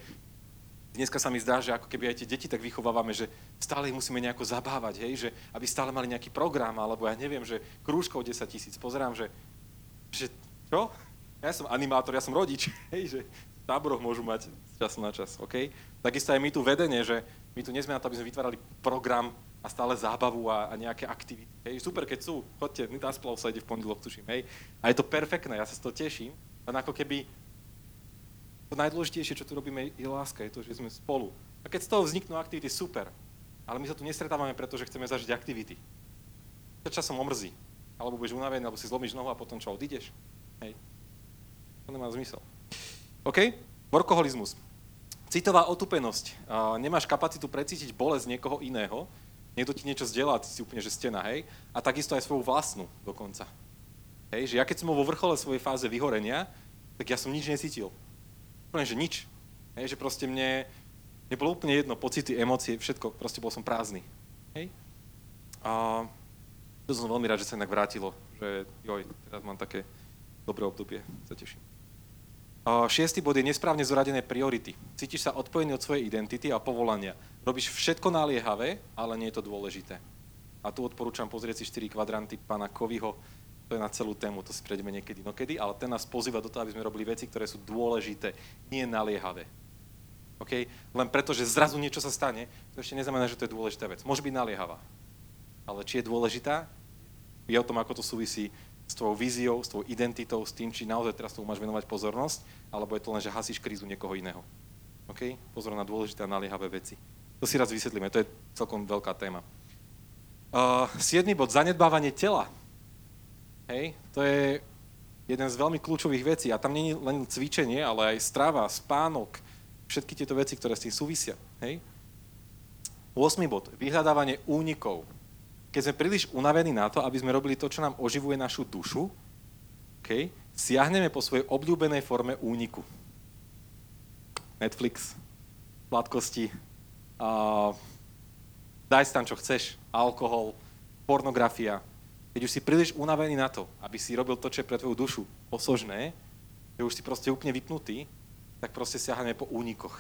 dneska sa mi zdá, že ako keby aj tie deti tak vychovávame, že stále ich musíme nejako zabávať, hej, že aby stále mali nejaký program, alebo ja neviem, že krúžkov 10 tisíc. Pozerám, že, že čo? Ja som animátor, ja som rodič, hej, že v táboroch môžu mať z času na čas, OK? Takisto aj my tu vedenie, že my tu nie na to, aby sme vytvárali program a stále zábavu a, a nejaké aktivity. Hej, super, keď sú, chodte, Nitasplav sa ide v pondelok, tuším, hej. A je to perfektné, ja sa z toho teším, len ako keby to najdôležitejšie, čo tu robíme, je láska, je to, že sme spolu. A keď z toho vzniknú aktivity, super. Ale my sa tu nestretávame, pretože chceme zažiť aktivity. To časom omrzí. Alebo budeš unavený, alebo si zlomíš nohu a potom čo, odídeš? Hej. To nemá zmysel. OK? Workoholizmus. Citová otupenosť. Nemáš kapacitu precítiť bolesť niekoho iného, niekto ti niečo zdieľa, ty si úplne, že stena, hej? A takisto aj svoju vlastnú dokonca. Hej, že ja keď som bol vo vrchole svojej fáze vyhorenia, tak ja som nič necítil. Úplne, že nič. Hej, že proste mne, mne bolo úplne jedno, pocity, emócie, všetko, proste bol som prázdny. Hej? A to som veľmi rád, že sa inak vrátilo, že joj, teraz mám také dobré obdobie, sa teším. Šiestý bod je nesprávne zoradené priority. Cítiš sa odpojený od svojej identity a povolania. Robíš všetko naliehavé, ale nie je to dôležité. A tu odporúčam pozrieť si 4 kvadranty pána Kovyho, to je na celú tému, to si prejdeme niekedy nokedy, ale ten nás pozýva do toho, aby sme robili veci, ktoré sú dôležité, nie naliehavé. Okay? Len preto, že zrazu niečo sa stane, to ešte neznamená, že to je dôležitá vec. Môže byť naliehavá. Ale či je dôležitá, je o tom, ako to súvisí s tvojou víziou, s tvojou identitou, s tým, či naozaj teraz tomu máš venovať pozornosť, alebo je to len, že hasíš krízu niekoho iného. OK? Pozor na dôležité a naliehavé veci. To si raz vysvetlíme, to je celkom veľká téma. Uh, siedmy bod, zanedbávanie tela. Hej, to je jeden z veľmi kľúčových vecí. A tam nie je len cvičenie, ale aj strava, spánok, všetky tieto veci, ktoré s tým súvisia. Hej? 8. bod, vyhľadávanie únikov keď sme príliš unavení na to, aby sme robili to, čo nám oživuje našu dušu, okay, siahneme po svojej obľúbenej forme úniku. Netflix, sladkosti, uh, daj si tam, čo chceš, alkohol, pornografia. Keď už si príliš unavený na to, aby si robil to, čo je pre tvoju dušu osožné, že už si proste úplne vypnutý, tak proste siahneme po únikoch.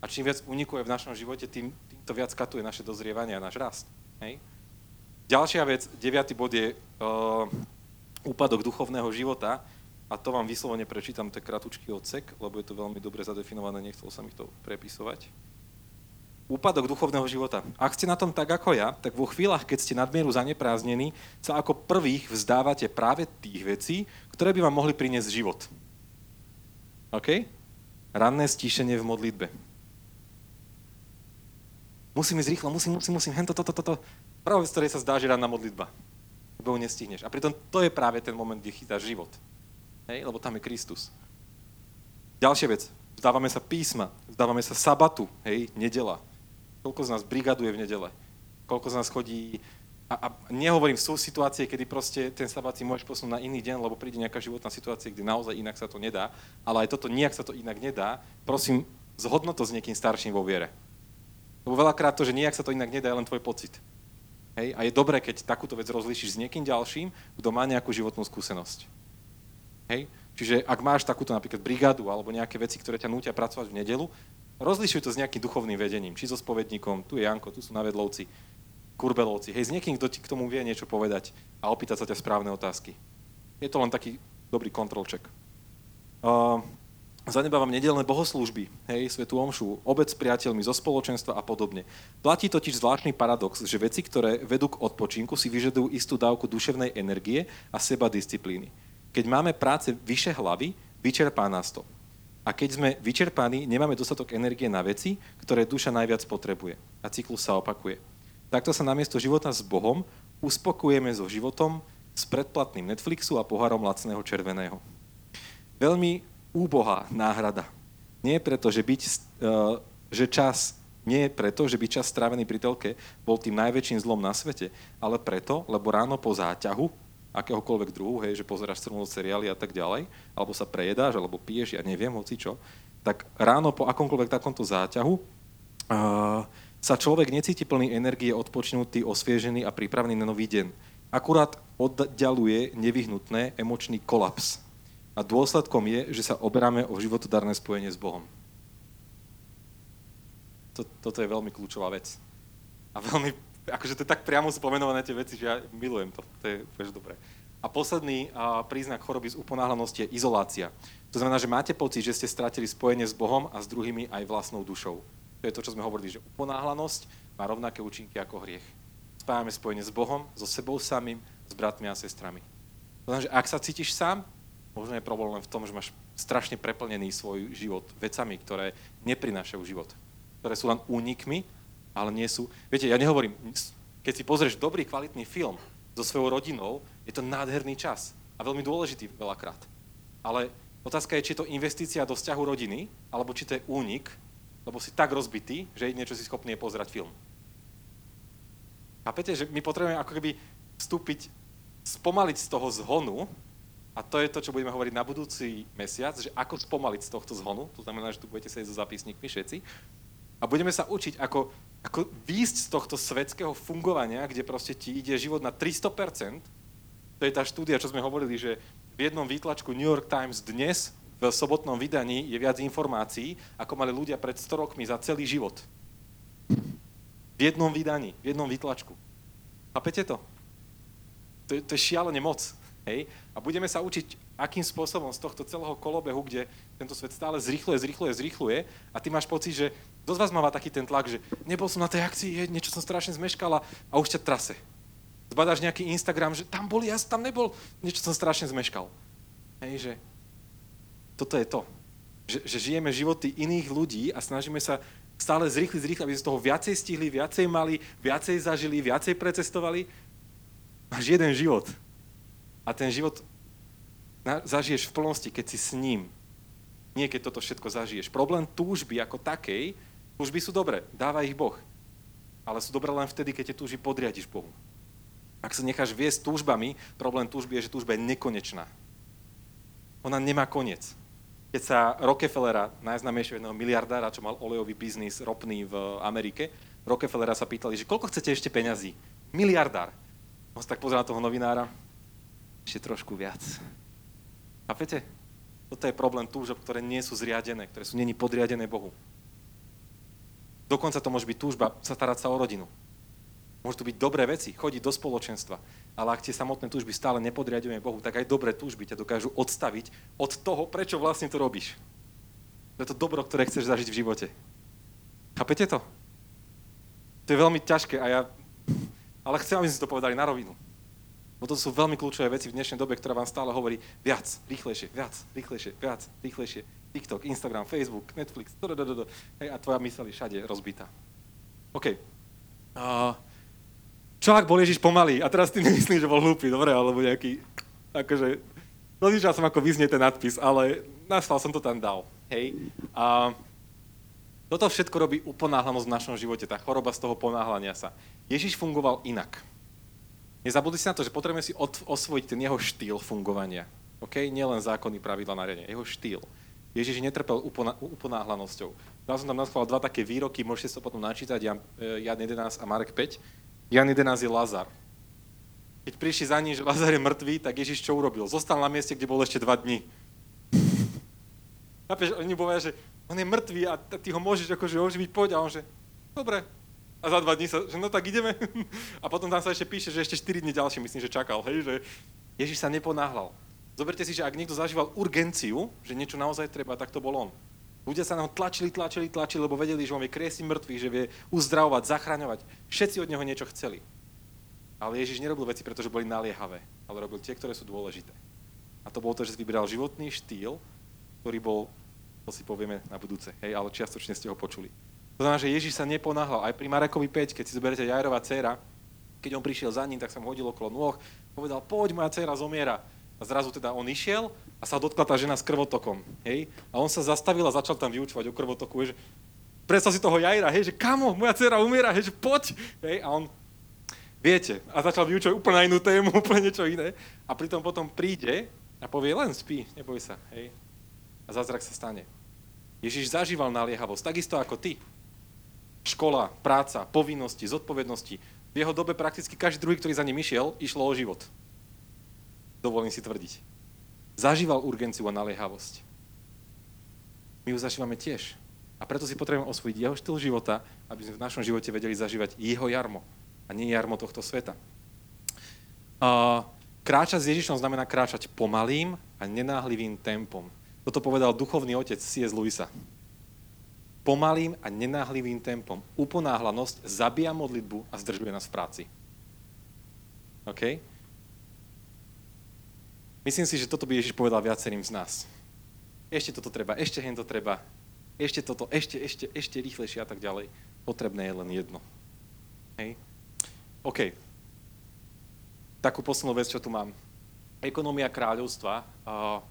A čím viac únikov je v našom živote, tým, tým to viac katuje naše dozrievanie a náš rast. Hej? Ďalšia vec, deviatý bod je uh, úpadok duchovného života a to vám vyslovene prečítam, to je kratučký odsek, lebo je to veľmi dobre zadefinované, nechcel som ich to prepisovať. Úpadok duchovného života. Ak ste na tom tak ako ja, tak vo chvíľach, keď ste nadmieru zaneprázdnení, sa ako prvých vzdávate práve tých vecí, ktoré by vám mohli priniesť život. OK? Ranné stíšenie v modlitbe. Musím ísť rýchlo, musím, musím, musím, hento, toto, toto. Práve z ktorej sa zdá, že ranná modlitba. Lebo ju nestihneš. A pritom to je práve ten moment, kde chytáš život. Hej? Lebo tam je Kristus. Ďalšia vec. Vzdávame sa písma, vzdávame sa sabatu, hej, nedela. Koľko z nás brigaduje v nedele? Koľko z nás chodí... A, a nehovorím, sú situácie, kedy proste ten sabat si môžeš posunúť na iný deň, lebo príde nejaká životná situácia, kde naozaj inak sa to nedá, ale aj toto nejak sa to inak nedá. Prosím, zhodno to s niekým starším vo viere. Lebo veľakrát to, že nejak sa to inak nedá, je len tvoj pocit. Hej? A je dobré, keď takúto vec rozlíšiš s niekým ďalším, kto má nejakú životnú skúsenosť. Hej? Čiže ak máš takúto napríklad brigádu alebo nejaké veci, ktoré ťa nútia pracovať v nedelu, rozlišuj to s nejakým duchovným vedením, či so spovedníkom, tu je Janko, tu sú navedlovci, kurbelovci, hej, s niekým, kto ti k tomu vie niečo povedať a opýtať sa ťa správne otázky. Je to len taký dobrý kontrolček. Uh, zanebávam nedelné bohoslúžby, hej, svetú omšu, obec s priateľmi, zo spoločenstva a podobne. Platí totiž zvláštny paradox, že veci, ktoré vedú k odpočinku, si vyžadujú istú dávku duševnej energie a seba disciplíny. Keď máme práce vyše hlavy, vyčerpá nás to. A keď sme vyčerpaní, nemáme dostatok energie na veci, ktoré duša najviac potrebuje. A cyklus sa opakuje. Takto sa namiesto života s Bohom uspokujeme so životom s predplatným Netflixu a poharom lacného červeného. Veľmi úbohá náhrada. Nie preto, že, byť, eh, že čas nie preto, že by čas strávený pri telke bol tým najväčším zlom na svete, ale preto, lebo ráno po záťahu, akéhokoľvek druhu, hej, že pozeráš celú seriály a tak ďalej, alebo sa prejedáš, alebo piješ, ja neviem, hoci čo, tak ráno po akomkoľvek takomto záťahu uh, sa človek necíti plný energie, odpočnutý, osviežený a pripravený na nový deň. Akurát oddialuje nevyhnutné emočný kolaps a dôsledkom je, že sa oberáme o životodarné spojenie s Bohom. Toto je veľmi kľúčová vec. A veľmi, akože to je tak priamo spomenované tie veci, že ja milujem to. To je veľmi dobré. A posledný a, príznak choroby z uponáhlanosti je izolácia. To znamená, že máte pocit, že ste stratili spojenie s Bohom a s druhými aj vlastnou dušou. To je to, čo sme hovorili, že uponáhlanosť má rovnaké účinky ako hriech. Spájame spojenie s Bohom, so sebou samým, s bratmi a sestrami. To znamená, že ak sa cítiš sám, Možno je problém len v tom, že máš strašne preplnený svoj život vecami, ktoré neprinášajú život. Ktoré sú len únikmi, ale nie sú... Viete, ja nehovorím, keď si pozrieš dobrý, kvalitný film so svojou rodinou, je to nádherný čas a veľmi dôležitý veľakrát. Ale otázka je, či je to investícia do vzťahu rodiny, alebo či to je únik, lebo si tak rozbitý, že niečo si schopný je pozerať film. Chápete, že my potrebujeme ako keby vstúpiť, spomaliť z toho zhonu, a to je to, čo budeme hovoriť na budúci mesiac, že ako spomaliť z tohto zhonu, to znamená, že tu budete sedieť so zápisníkmi všetci. A budeme sa učiť, ako, ako výjsť z tohto svetského fungovania, kde proste ti ide život na 300%. To je tá štúdia, čo sme hovorili, že v jednom výtlačku New York Times dnes v sobotnom vydaní je viac informácií, ako mali ľudia pred 100 rokmi za celý život. V jednom vydaní, v jednom výtlačku. Chápete to? To je, to je šialene moc. Hej? A budeme sa učiť, akým spôsobom z tohto celého kolobehu, kde tento svet stále zrýchluje, zrýchluje, zrýchluje a ty máš pocit, že dosť vás máva taký ten tlak, že nebol som na tej akcii, je, niečo som strašne zmeškala a už ťa trase. Zbadáš nejaký Instagram, že tam boli, ja tam nebol, niečo som strašne zmeškal. Hej, že toto je to. Že, že žijeme životy iných ľudí a snažíme sa stále zrýchliť, zrýchliť, aby sme z toho viacej stihli, viacej mali, viacej zažili, viacej precestovali. Máš jeden život a ten život zažiješ v plnosti, keď si s ním. Nie keď toto všetko zažiješ. Problém túžby ako takej, túžby sú dobré, dáva ich Boh. Ale sú dobré len vtedy, keď tie túžby podriadiš Bohu. Ak sa necháš viesť túžbami, problém túžby je, že túžba je nekonečná. Ona nemá koniec. Keď sa Rockefellera, najznámejšieho jedného miliardára, čo mal olejový biznis ropný v Amerike, Rockefellera sa pýtali, že koľko chcete ešte peňazí? Miliardár. On sa tak pozrel na toho novinára, ešte trošku viac. Chápete? Toto je problém túžob, ktoré nie sú zriadené, ktoré sú není podriadené Bohu. Dokonca to môže byť túžba sa starať sa o rodinu. Môžu to byť dobré veci, chodiť do spoločenstva. Ale ak tie samotné túžby stále nepodriadujeme Bohu, tak aj dobré túžby ťa dokážu odstaviť od toho, prečo vlastne to robíš. To je to dobro, ktoré chceš zažiť v živote. Chápete to? To je veľmi ťažké a ja... Ale chcem, aby sme si to povedali na rovinu. Bo to sú veľmi kľúčové veci v dnešnej dobe, ktorá vám stále hovorí viac, rýchlejšie, viac, rýchlejšie, viac, rýchlejšie. TikTok, Instagram, Facebook, Netflix, hej, a tvoja mysel je všade rozbitá. OK. Uh, čo ak bol Ježiš pomalý? A teraz ty nemyslíš, že bol hlúpy, dobre, alebo nejaký, akože, rozličal som, ako vyznie ten nadpis, ale nastal som to tam dal, hej. A toto všetko robí uponáhlanosť v našom živote, tá choroba z toho ponáhlania sa. Ježiš fungoval inak. Nezabudli si na to, že potrebujeme si osvojiť ten jeho štýl fungovania. OK? Nielen zákony, pravidla, nariadenia. Jeho štýl. Ježiš netrpel uponáhlanosťou. Dal som tam na dva také výroky, môžete sa potom načítať, Jan, e, Jan 11 a Marek 5. Jan 11 je Lazar. Keď prišli za ním, že Lazar je mŕtvý, tak Ježiš čo urobil? Zostal na mieste, kde bol ešte dva dní. Chápeš, oni povedia, že on je mŕtvý a ty ho môžeš akože oživiť, poď. A on že, dobre. A za dva dní sa, že no tak ideme. A potom tam sa ešte píše, že ešte 4 dní ďalší, myslím, že čakal, hej, že Ježiš sa neponáhľal. Zoberte si, že ak niekto zažíval urgenciu, že niečo naozaj treba, tak to bol on. Ľudia sa na ho tlačili, tlačili, tlačili, lebo vedeli, že on vie kriesiť mŕtvych, že vie uzdravovať, zachraňovať. Všetci od neho niečo chceli. Ale Ježiš nerobil veci, pretože boli naliehavé, ale robil tie, ktoré sú dôležité. A to bolo to, že si vybral životný štýl, ktorý bol, to si povieme na budúce, hej, ale čiastočne ste ho počuli. To znamená, že Ježiš sa neponáhľal. Aj pri Marekovi 5, keď si zoberiete Jajrová dcéra, keď on prišiel za ním, tak sa mu hodil okolo nôh, povedal, poď, moja dcéra zomiera. A zrazu teda on išiel a sa dotkla tá žena s krvotokom. Hej? A on sa zastavil a začal tam vyučovať o krvotoku. Hej, že predstav si toho Jajra, hej, že kamo, moja dcera umiera, hej, že poď. Hej? A on, viete, a začal vyučovať úplne inú tému, úplne niečo iné. A pritom potom príde a povie, len spí, neboj sa. Hej? A zázrak sa stane. Ježiš zažíval naliehavosť, takisto ako ty. Škola, práca, povinnosti, zodpovednosti. V jeho dobe prakticky každý druhý, ktorý za ním išiel, išlo o život dovolím si tvrdiť. Zažíval urgenciu a naliehavosť. My ju zažívame tiež. A preto si potrebujeme osvojiť jeho štýl života, aby sme v našom živote vedeli zažívať jeho jarmo a nie jarmo tohto sveta. A kráčať s Ježišom znamená kráčať pomalým a nenáhlivým tempom. Toto povedal duchovný otec C.S. Lewisa. Pomalým a nenáhlivým tempom. Uponáhlanosť zabíja modlitbu a zdržuje nás v práci. OK? Myslím si, že toto by Ježiš povedal viacerým z nás. Ešte toto treba, ešte hen to treba, ešte toto, ešte, ešte, ešte rýchlejšie a tak ďalej. Potrebné je len jedno. Hej? OK. Takú poslednú vec, čo tu mám. Ekonomia kráľovstva. A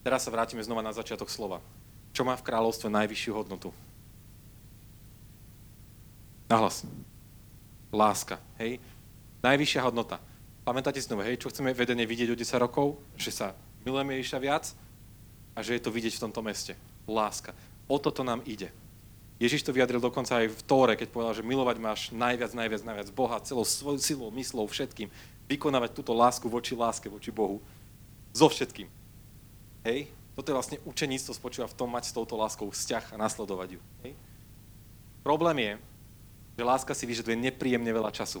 teraz sa vrátime znova na začiatok slova. Čo má v kráľovstve najvyššiu hodnotu? Nahlas. Láska. Hej? Najvyššia hodnota. Pamätáte si to, hej, čo chceme vedene vidieť o 10 rokov? Že sa milujeme Ježiša viac a že je to vidieť v tomto meste. Láska. O toto nám ide. Ježiš to vyjadril dokonca aj v Tóre, keď povedal, že milovať máš najviac, najviac, najviac Boha, celou svojou silou, myslou, všetkým. Vykonávať túto lásku voči láske, voči Bohu. So všetkým. Hej? Toto je vlastne učeníctvo spočíva v tom mať s touto láskou vzťah a nasledovať ju. Hej? Problém je, že láska si vyžaduje nepríjemne veľa času.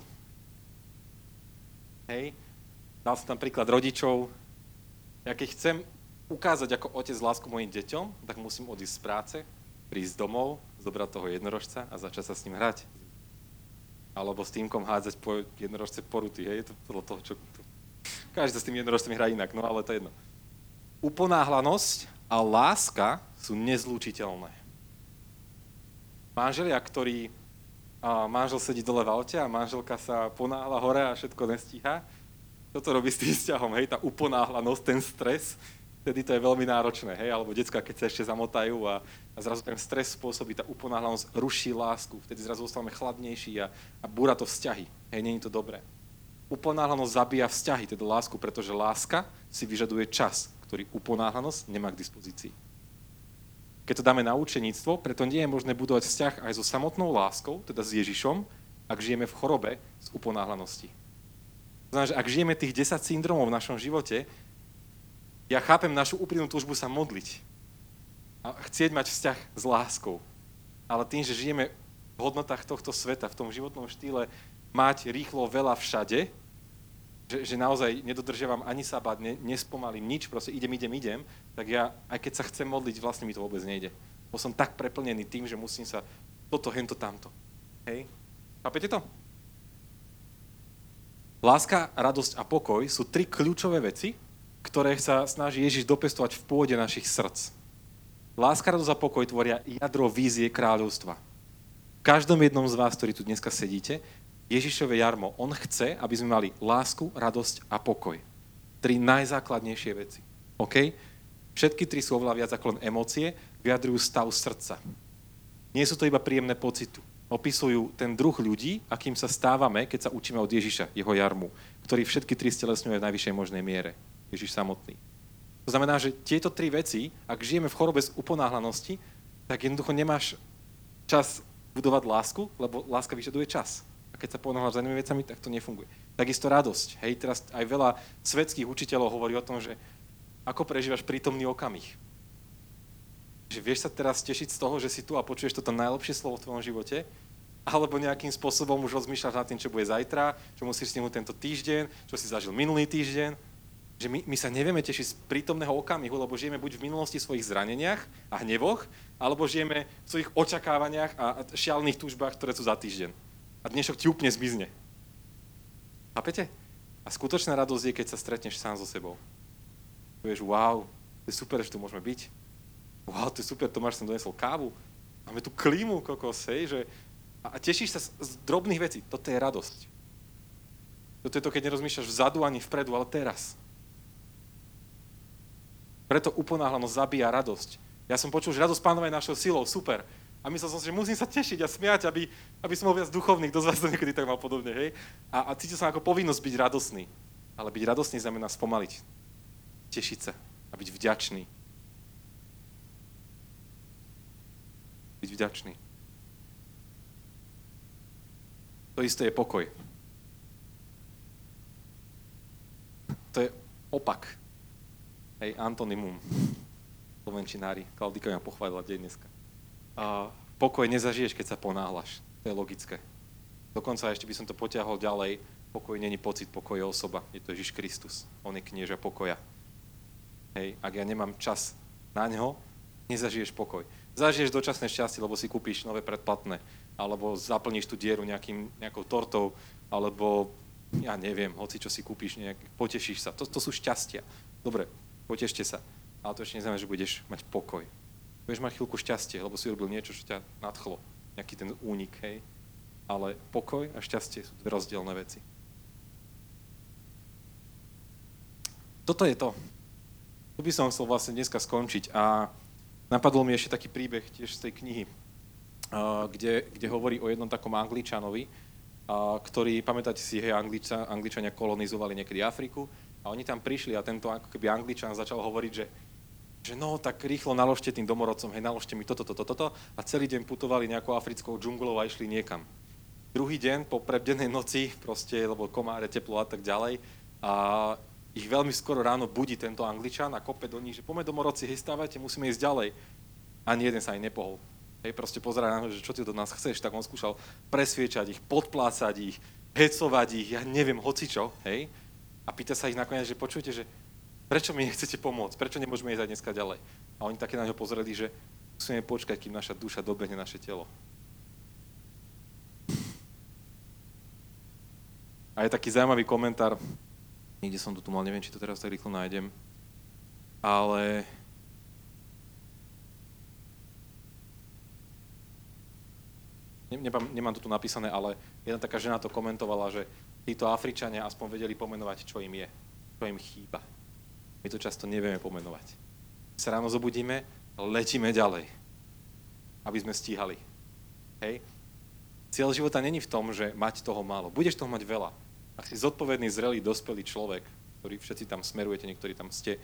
Hej? Dal som tam príklad rodičov. Ja keď chcem ukázať ako otec lásku mojim deťom, tak musím odísť z práce, prísť domov, zobrať toho jednorožca a začať sa s ním hrať. Alebo s týmkom hádzať po jednorožce poruty. Hej? To podľa toho, čo... Každý sa s tým jednorožcem hrá inak, no ale to je jedno. Uponáhlanosť a láska sú nezlúčiteľné. Manželia, ktorí a manžel sedí dole v aute a manželka sa ponáhla hore a všetko nestíha. Toto robí s tým vzťahom, hej, tá uponáhlanosť, ten stres, vtedy to je veľmi náročné, hej, alebo detská, keď sa ešte zamotajú a, a zrazu ten stres spôsobí, tá uponáhlanosť ruší lásku, vtedy zrazu ostávame chladnejší a, a búra to vzťahy, hej, není to dobré. Uponáhlanosť zabíja vzťahy, teda lásku, pretože láska si vyžaduje čas, ktorý uponáhlanosť nemá k dispozícii keď to dáme na učeníctvo, preto nie je možné budovať vzťah aj so samotnou láskou, teda s Ježišom, ak žijeme v chorobe z uponáhlanosti. Znamená, že ak žijeme tých 10 syndromov v našom živote, ja chápem našu úprimnú túžbu sa modliť a chcieť mať vzťah s láskou. Ale tým, že žijeme hodnotách tohto sveta, v tom životnom štýle mať rýchlo veľa všade, že, že naozaj nedodržiavam ani sabat, ne, nespomalím nič, proste idem, idem, idem, tak ja, aj keď sa chcem modliť, vlastne mi to vôbec nejde. Bo som tak preplnený tým, že musím sa toto, hento, tamto. Hej? Chápete to? Láska, radosť a pokoj sú tri kľúčové veci, ktoré sa snaží Ježiš dopestovať v pôde našich srdc. Láska, radosť a pokoj tvoria jadro vízie kráľovstva. V každom jednom z vás, ktorí tu dneska sedíte, Ježišové jarmo, on chce, aby sme mali lásku, radosť a pokoj. Tri najzákladnejšie veci. OK? Všetky tri sú oveľa viac ako len emócie, vyjadrujú stav srdca. Nie sú to iba príjemné pocitu opisujú ten druh ľudí, akým sa stávame, keď sa učíme od Ježiša, jeho jarmu, ktorý všetky tri stelesňuje v najvyššej možnej miere. Ježiš samotný. To znamená, že tieto tri veci, ak žijeme v chorobe z uponáhlanosti, tak jednoducho nemáš čas budovať lásku, lebo láska vyžaduje čas. Keď sa ponáhľaš za inými vecami, tak to nefunguje. Takisto radosť. Hej, teraz aj veľa svetských učiteľov hovorí o tom, že ako prežívaš prítomný okamih. Že vieš sa teraz tešiť z toho, že si tu a počuješ toto najlepšie slovo v tvojom živote, alebo nejakým spôsobom už rozmýšľaš nad tým, čo bude zajtra, čo musíš stihnúť tento týždeň, čo si zažil minulý týždeň. Že my, my sa nevieme tešiť z prítomného okamihu, lebo žijeme buď v minulosti svojich zraneniach a hnevoch, alebo žijeme v svojich očakávaniach a šialných túžbách, ktoré sú za týždeň. A dnešok ti úplne zmizne. Chápete? A skutočná radosť je, keď sa stretneš sám so sebou. Povieš, wow, to je super, že tu môžeme byť wow, to je super, Tomáš som donesol kávu, máme tu klímu, kokos, hej, že a tešíš sa z drobných vecí. Toto je radosť. Toto je to, keď nerozmýšľaš vzadu ani vpredu, ale teraz. Preto uponáhlanosť zabíja radosť. Ja som počul, že radosť pánova je našou silou, super. A myslel som si, že musím sa tešiť a smiať, aby, aby som bol viac duchovný. Kto z vás to niekedy tak mal podobne, hej? A, a cítil som ako povinnosť byť radosný. Ale byť radosný znamená spomaliť. Tešiť sa a byť vďačný. byť vďačný. To isté je pokoj. To je opak. Hej, antonymum. Slovenčinári. Klaudika ma pochválila deň dneska. Pokoj nezažiješ, keď sa ponáhľaš. To je logické. Dokonca ešte by som to potiahol ďalej. Pokoj není pocit, pokoj je osoba. Je to Ježiš Kristus. On je knieža pokoja. Hej, ak ja nemám čas na ňo, nezažiješ pokoj. Zažiješ dočasné šťastie, lebo si kúpiš nové predplatné, alebo zaplníš tú dieru nejakým, nejakou tortou, alebo ja neviem, hoci čo si kúpiš, nejak, potešíš sa. To, to sú šťastia. Dobre, potešte sa. Ale to ešte neznamená, že budeš mať pokoj. Budeš mať chvíľku šťastie, lebo si urobil niečo, čo ťa nadchlo. Nejaký ten únik, hej. Ale pokoj a šťastie sú dve rozdielne veci. Toto je to. Tu by som chcel vlastne dneska skončiť a Napadol mi ešte taký príbeh tiež z tej knihy, kde, kde hovorí o jednom takom angličanovi, ktorý, pamätáte si, hej, Angliča, Angličania kolonizovali niekedy Afriku a oni tam prišli a tento ako keby Angličan začal hovoriť, že, že no, tak rýchlo naložte tým domorodcom, hej, naložte mi toto, toto, toto a celý deň putovali nejakou africkou džunglou a išli niekam. Druhý deň po prebdenej noci, proste, lebo komáre, teplo a tak ďalej, a ich veľmi skoro ráno budí tento Angličan a kope do nich, že poďme domorodci, hej, stávajte, musíme ísť ďalej. Ani jeden sa ani nepohol. Hej, proste pozerá na že čo ty od nás chceš, tak on skúšal presviečať ich, podplácať ich, hecovať ich, ja neviem, hocičo, hej. A pýta sa ich nakoniec, že počujete, že prečo mi nechcete pomôcť, prečo nemôžeme ísť aj dneska ďalej. A oni také na ňo pozreli, že musíme počkať, kým naša duša dobehne naše telo. A je taký zaujímavý komentár Niekde som to tu mal, neviem, či to teraz tak rýchlo nájdem. Ale nemám, nemám to tu napísané, ale jedna taká žena to komentovala, že títo Afričania aspoň vedeli pomenovať, čo im je, čo im chýba. My to často nevieme pomenovať. Sa ráno zobudíme, letíme ďalej, aby sme stíhali. Hej? Cieľ života není v tom, že mať toho málo. Budeš toho mať veľa ak si zodpovedný, zrelý, dospelý človek, ktorý všetci tam smerujete, niektorí tam ste,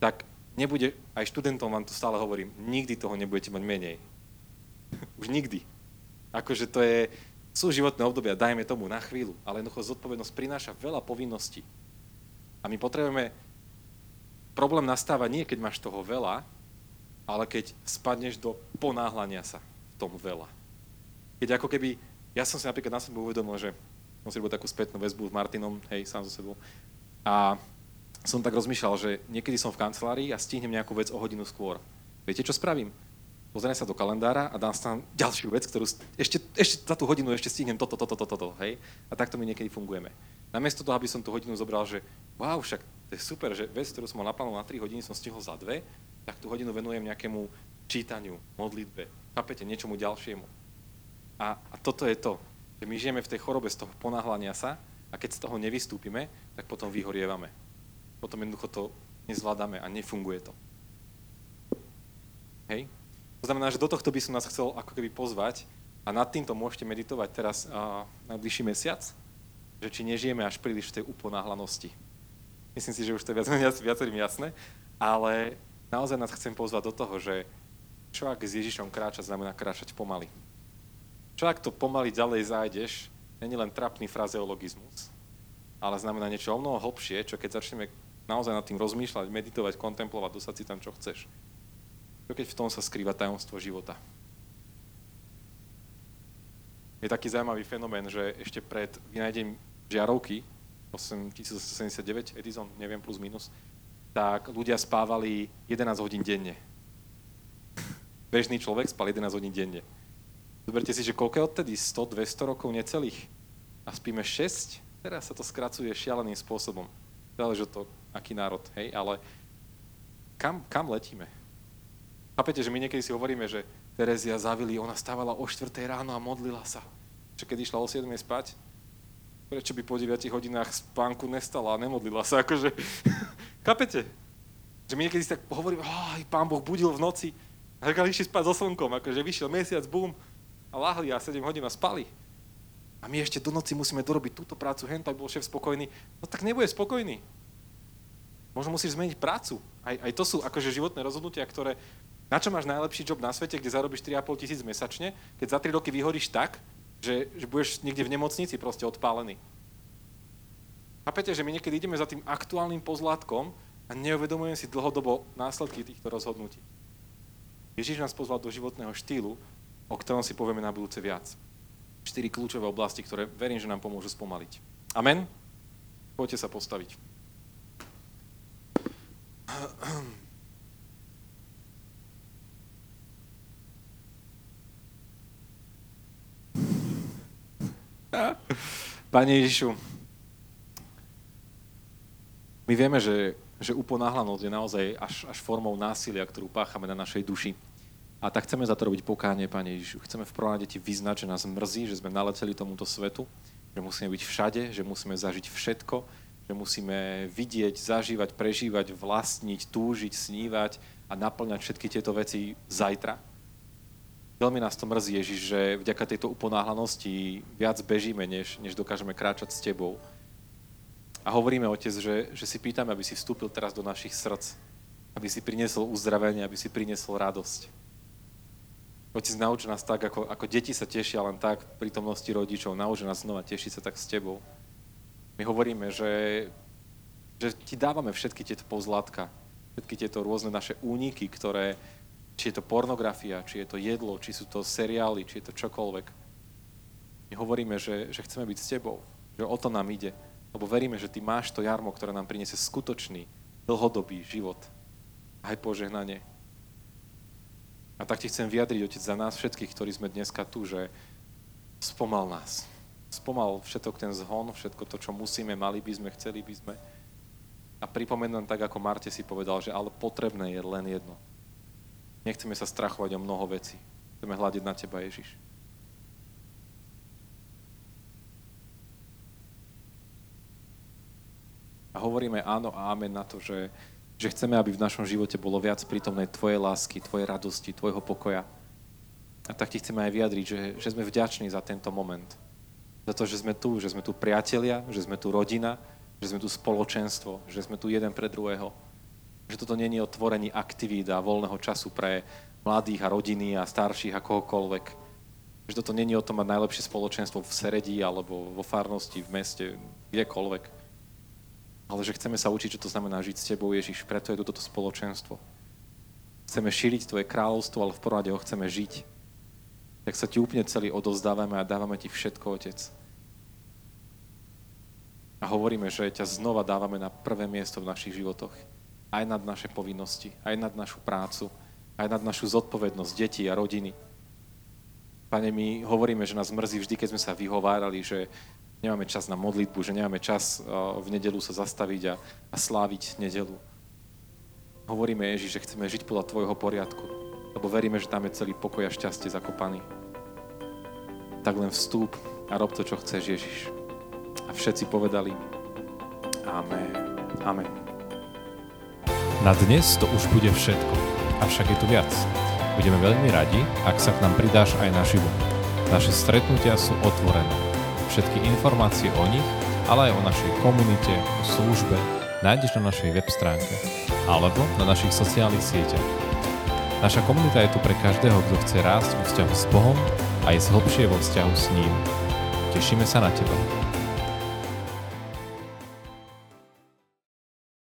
tak nebude, aj študentom vám to stále hovorím, nikdy toho nebudete mať menej. Už nikdy. Akože to je, sú životné obdobia, dajme tomu na chvíľu, ale jednoducho zodpovednosť prináša veľa povinností. A my potrebujeme, problém nastáva nie, keď máš toho veľa, ale keď spadneš do ponáhľania sa v tom veľa. Keď ako keby, ja som si napríklad na sebe uvedomil, že som si robil takú spätnú väzbu s Martinom, hej, sám so sebou. A som tak rozmýšľal, že niekedy som v kancelárii a stihnem nejakú vec o hodinu skôr. Viete, čo spravím? Pozriem sa do kalendára a dám tam ďalšiu vec, ktorú ešte, ešte za tú hodinu ešte stihnem toto, toto, toto, toto, hej? A takto my niekedy fungujeme. Namiesto toho, aby som tú hodinu zobral, že wow, však to je super, že vec, ktorú som mal naplánovanú na 3 hodiny, som stihol za dve, tak tú hodinu venujem nejakému čítaniu, modlitbe, chápete, niečomu ďalšiemu. A, a toto je to, že my žijeme v tej chorobe z toho ponáhľania sa a keď z toho nevystúpime, tak potom vyhorievame. Potom jednoducho to nezvládame a nefunguje to. Hej? To znamená, že do tohto by som nás chcel ako keby pozvať a nad týmto môžete meditovať teraz uh, najbližší mesiac, že či nežijeme až príliš v tej uponáhlanosti. Myslím si, že už to je viac, viac, viacerým jasné, ale naozaj nás chcem pozvať do toho, že čo ak s Ježišom kráčať znamená kráčať pomaly. Čo ak to pomaly ďalej zájdeš, není len trapný frazeologizmus, ale znamená niečo o mnoho hlbšie, čo keď začneme naozaj nad tým rozmýšľať, meditovať, kontemplovať, dosať si tam, čo chceš. Čo keď v tom sa skrýva tajomstvo života. Je taký zaujímavý fenomén, že ešte pred vynajdením žiarovky, 1879, Edison, neviem, plus minus, tak ľudia spávali 11 hodín denne. Bežný človek spal 11 hodín denne. Zoberte si, že koľko je odtedy? 100, 200 rokov necelých? A spíme 6? Teraz sa to skracuje šialeným spôsobom. Záleží od aký národ, hej, ale kam, kam letíme? Chápete, že my niekedy si hovoríme, že Terezia zavili, ona stávala o 4 ráno a modlila sa. Čo keď išla o 7 spať? Prečo by po 9 hodinách spánku nestala a nemodlila sa? Akože, chápete? Že my niekedy si tak hovoríme, aj pán Boh budil v noci, a tak išli spať so slnkom, akože vyšiel mesiac, bum, a lahli a 7 hodín a spali. A my ešte do noci musíme dorobiť túto prácu, hento, aby bol šéf spokojný. No tak nebude spokojný. Možno musíš zmeniť prácu. Aj, aj to sú akože životné rozhodnutia, ktoré... Na čo máš najlepší job na svete, kde zarobíš 4,5 tisíc mesačne, keď za 3 roky vyhoríš tak, že, že budeš niekde v nemocnici proste odpálený. Chápete, že my niekedy ideme za tým aktuálnym pozlátkom a neuvedomujeme si dlhodobo následky týchto rozhodnutí. Ježiš nás pozval do životného štýlu, o ktorom si povieme na budúce viac. Štyri kľúčové oblasti, ktoré verím, že nám pomôžu spomaliť. Amen? Poďte sa postaviť. Pane Ježišu, my vieme, že, že uponáhlanosť je naozaj až, až formou násilia, ktorú páchame na našej duši. A tak chceme za to robiť pokánie, Pane Ježišu. Chceme v prvom vyznať, že nás mrzí, že sme naleteli tomuto svetu, že musíme byť všade, že musíme zažiť všetko, že musíme vidieť, zažívať, prežívať, vlastniť, túžiť, snívať a naplňať všetky tieto veci zajtra. Veľmi nás to mrzí, Ježiš, že vďaka tejto uponáhlanosti viac bežíme, než, než dokážeme kráčať s Tebou. A hovoríme, Otec, že, že si pýtame, aby si vstúpil teraz do našich srdc, aby si priniesol uzdravenie, aby si priniesol radosť. Otec, nauč nás tak, ako, ako deti sa tešia len tak v prítomnosti rodičov, nauč nás znova tešiť sa tak s Tebou. My hovoríme, že, že Ti dávame všetky tieto pozlátka, všetky tieto rôzne naše úniky, ktoré, či je to pornografia, či je to jedlo, či sú to seriály, či je to čokoľvek. My hovoríme, že, že chceme byť s Tebou, že o to nám ide, lebo veríme, že Ty máš to jarmo, ktoré nám priniesie skutočný, dlhodobý život, aj požehnanie. A tak ti chcem vyjadriť, Otec, za nás všetkých, ktorí sme dneska tu, že spomal nás. Spomal všetok ten zhon, všetko to, čo musíme, mali by sme, chceli by sme. A pripomenám tak, ako Marte si povedal, že ale potrebné je len jedno. Nechceme sa strachovať o mnoho vecí. Chceme hľadiť na Teba, Ježiš. A hovoríme áno a amen na to, že že chceme, aby v našom živote bolo viac prítomnej Tvojej lásky, Tvojej radosti, Tvojho pokoja. A tak Ti chceme aj vyjadriť, že, že sme vďační za tento moment. Za to, že sme tu, že sme tu priatelia, že sme tu rodina, že sme tu spoločenstvo, že sme tu jeden pre druhého. Že toto není o tvorení aktivít a voľného času pre mladých a rodiny a starších a kohokoľvek. Že toto není o tom mať najlepšie spoločenstvo v Seredí alebo vo farnosti, v meste, kdekoľvek ale že chceme sa učiť, čo to znamená žiť s Tebou, Ježiš. Preto je tu toto spoločenstvo. Chceme šíriť Tvoje kráľovstvo, ale v porade ho chceme žiť. tak sa ti úplne celý odovzdávame a dávame ti všetko, Otec. A hovoríme, že ťa znova dávame na prvé miesto v našich životoch. Aj nad naše povinnosti, aj nad našu prácu, aj nad našu zodpovednosť detí a rodiny. Pane, my hovoríme, že nás mrzí vždy, keď sme sa vyhovárali, že nemáme čas na modlitbu, že nemáme čas v nedelu sa zastaviť a, a sláviť nedelu. Hovoríme, Ježiš, že chceme žiť podľa Tvojho poriadku, lebo veríme, že tam je celý pokoj a šťastie zakopaný. Tak len vstúp a rob to, čo chceš, Ježiš. A všetci povedali Amen. Amen. Na dnes to už bude všetko, avšak je tu viac. Budeme veľmi radi, ak sa k nám pridáš aj naživo. Naše stretnutia sú otvorené. Všetky informácie o nich, ale aj o našej komunite, o službe, nájdeš na našej web stránke alebo na našich sociálnych sieťach. Naša komunita je tu pre každého, kto chce rásť vo vzťahu s Bohom a je hlbšie vo vzťahu s ním. Tešíme sa na teba.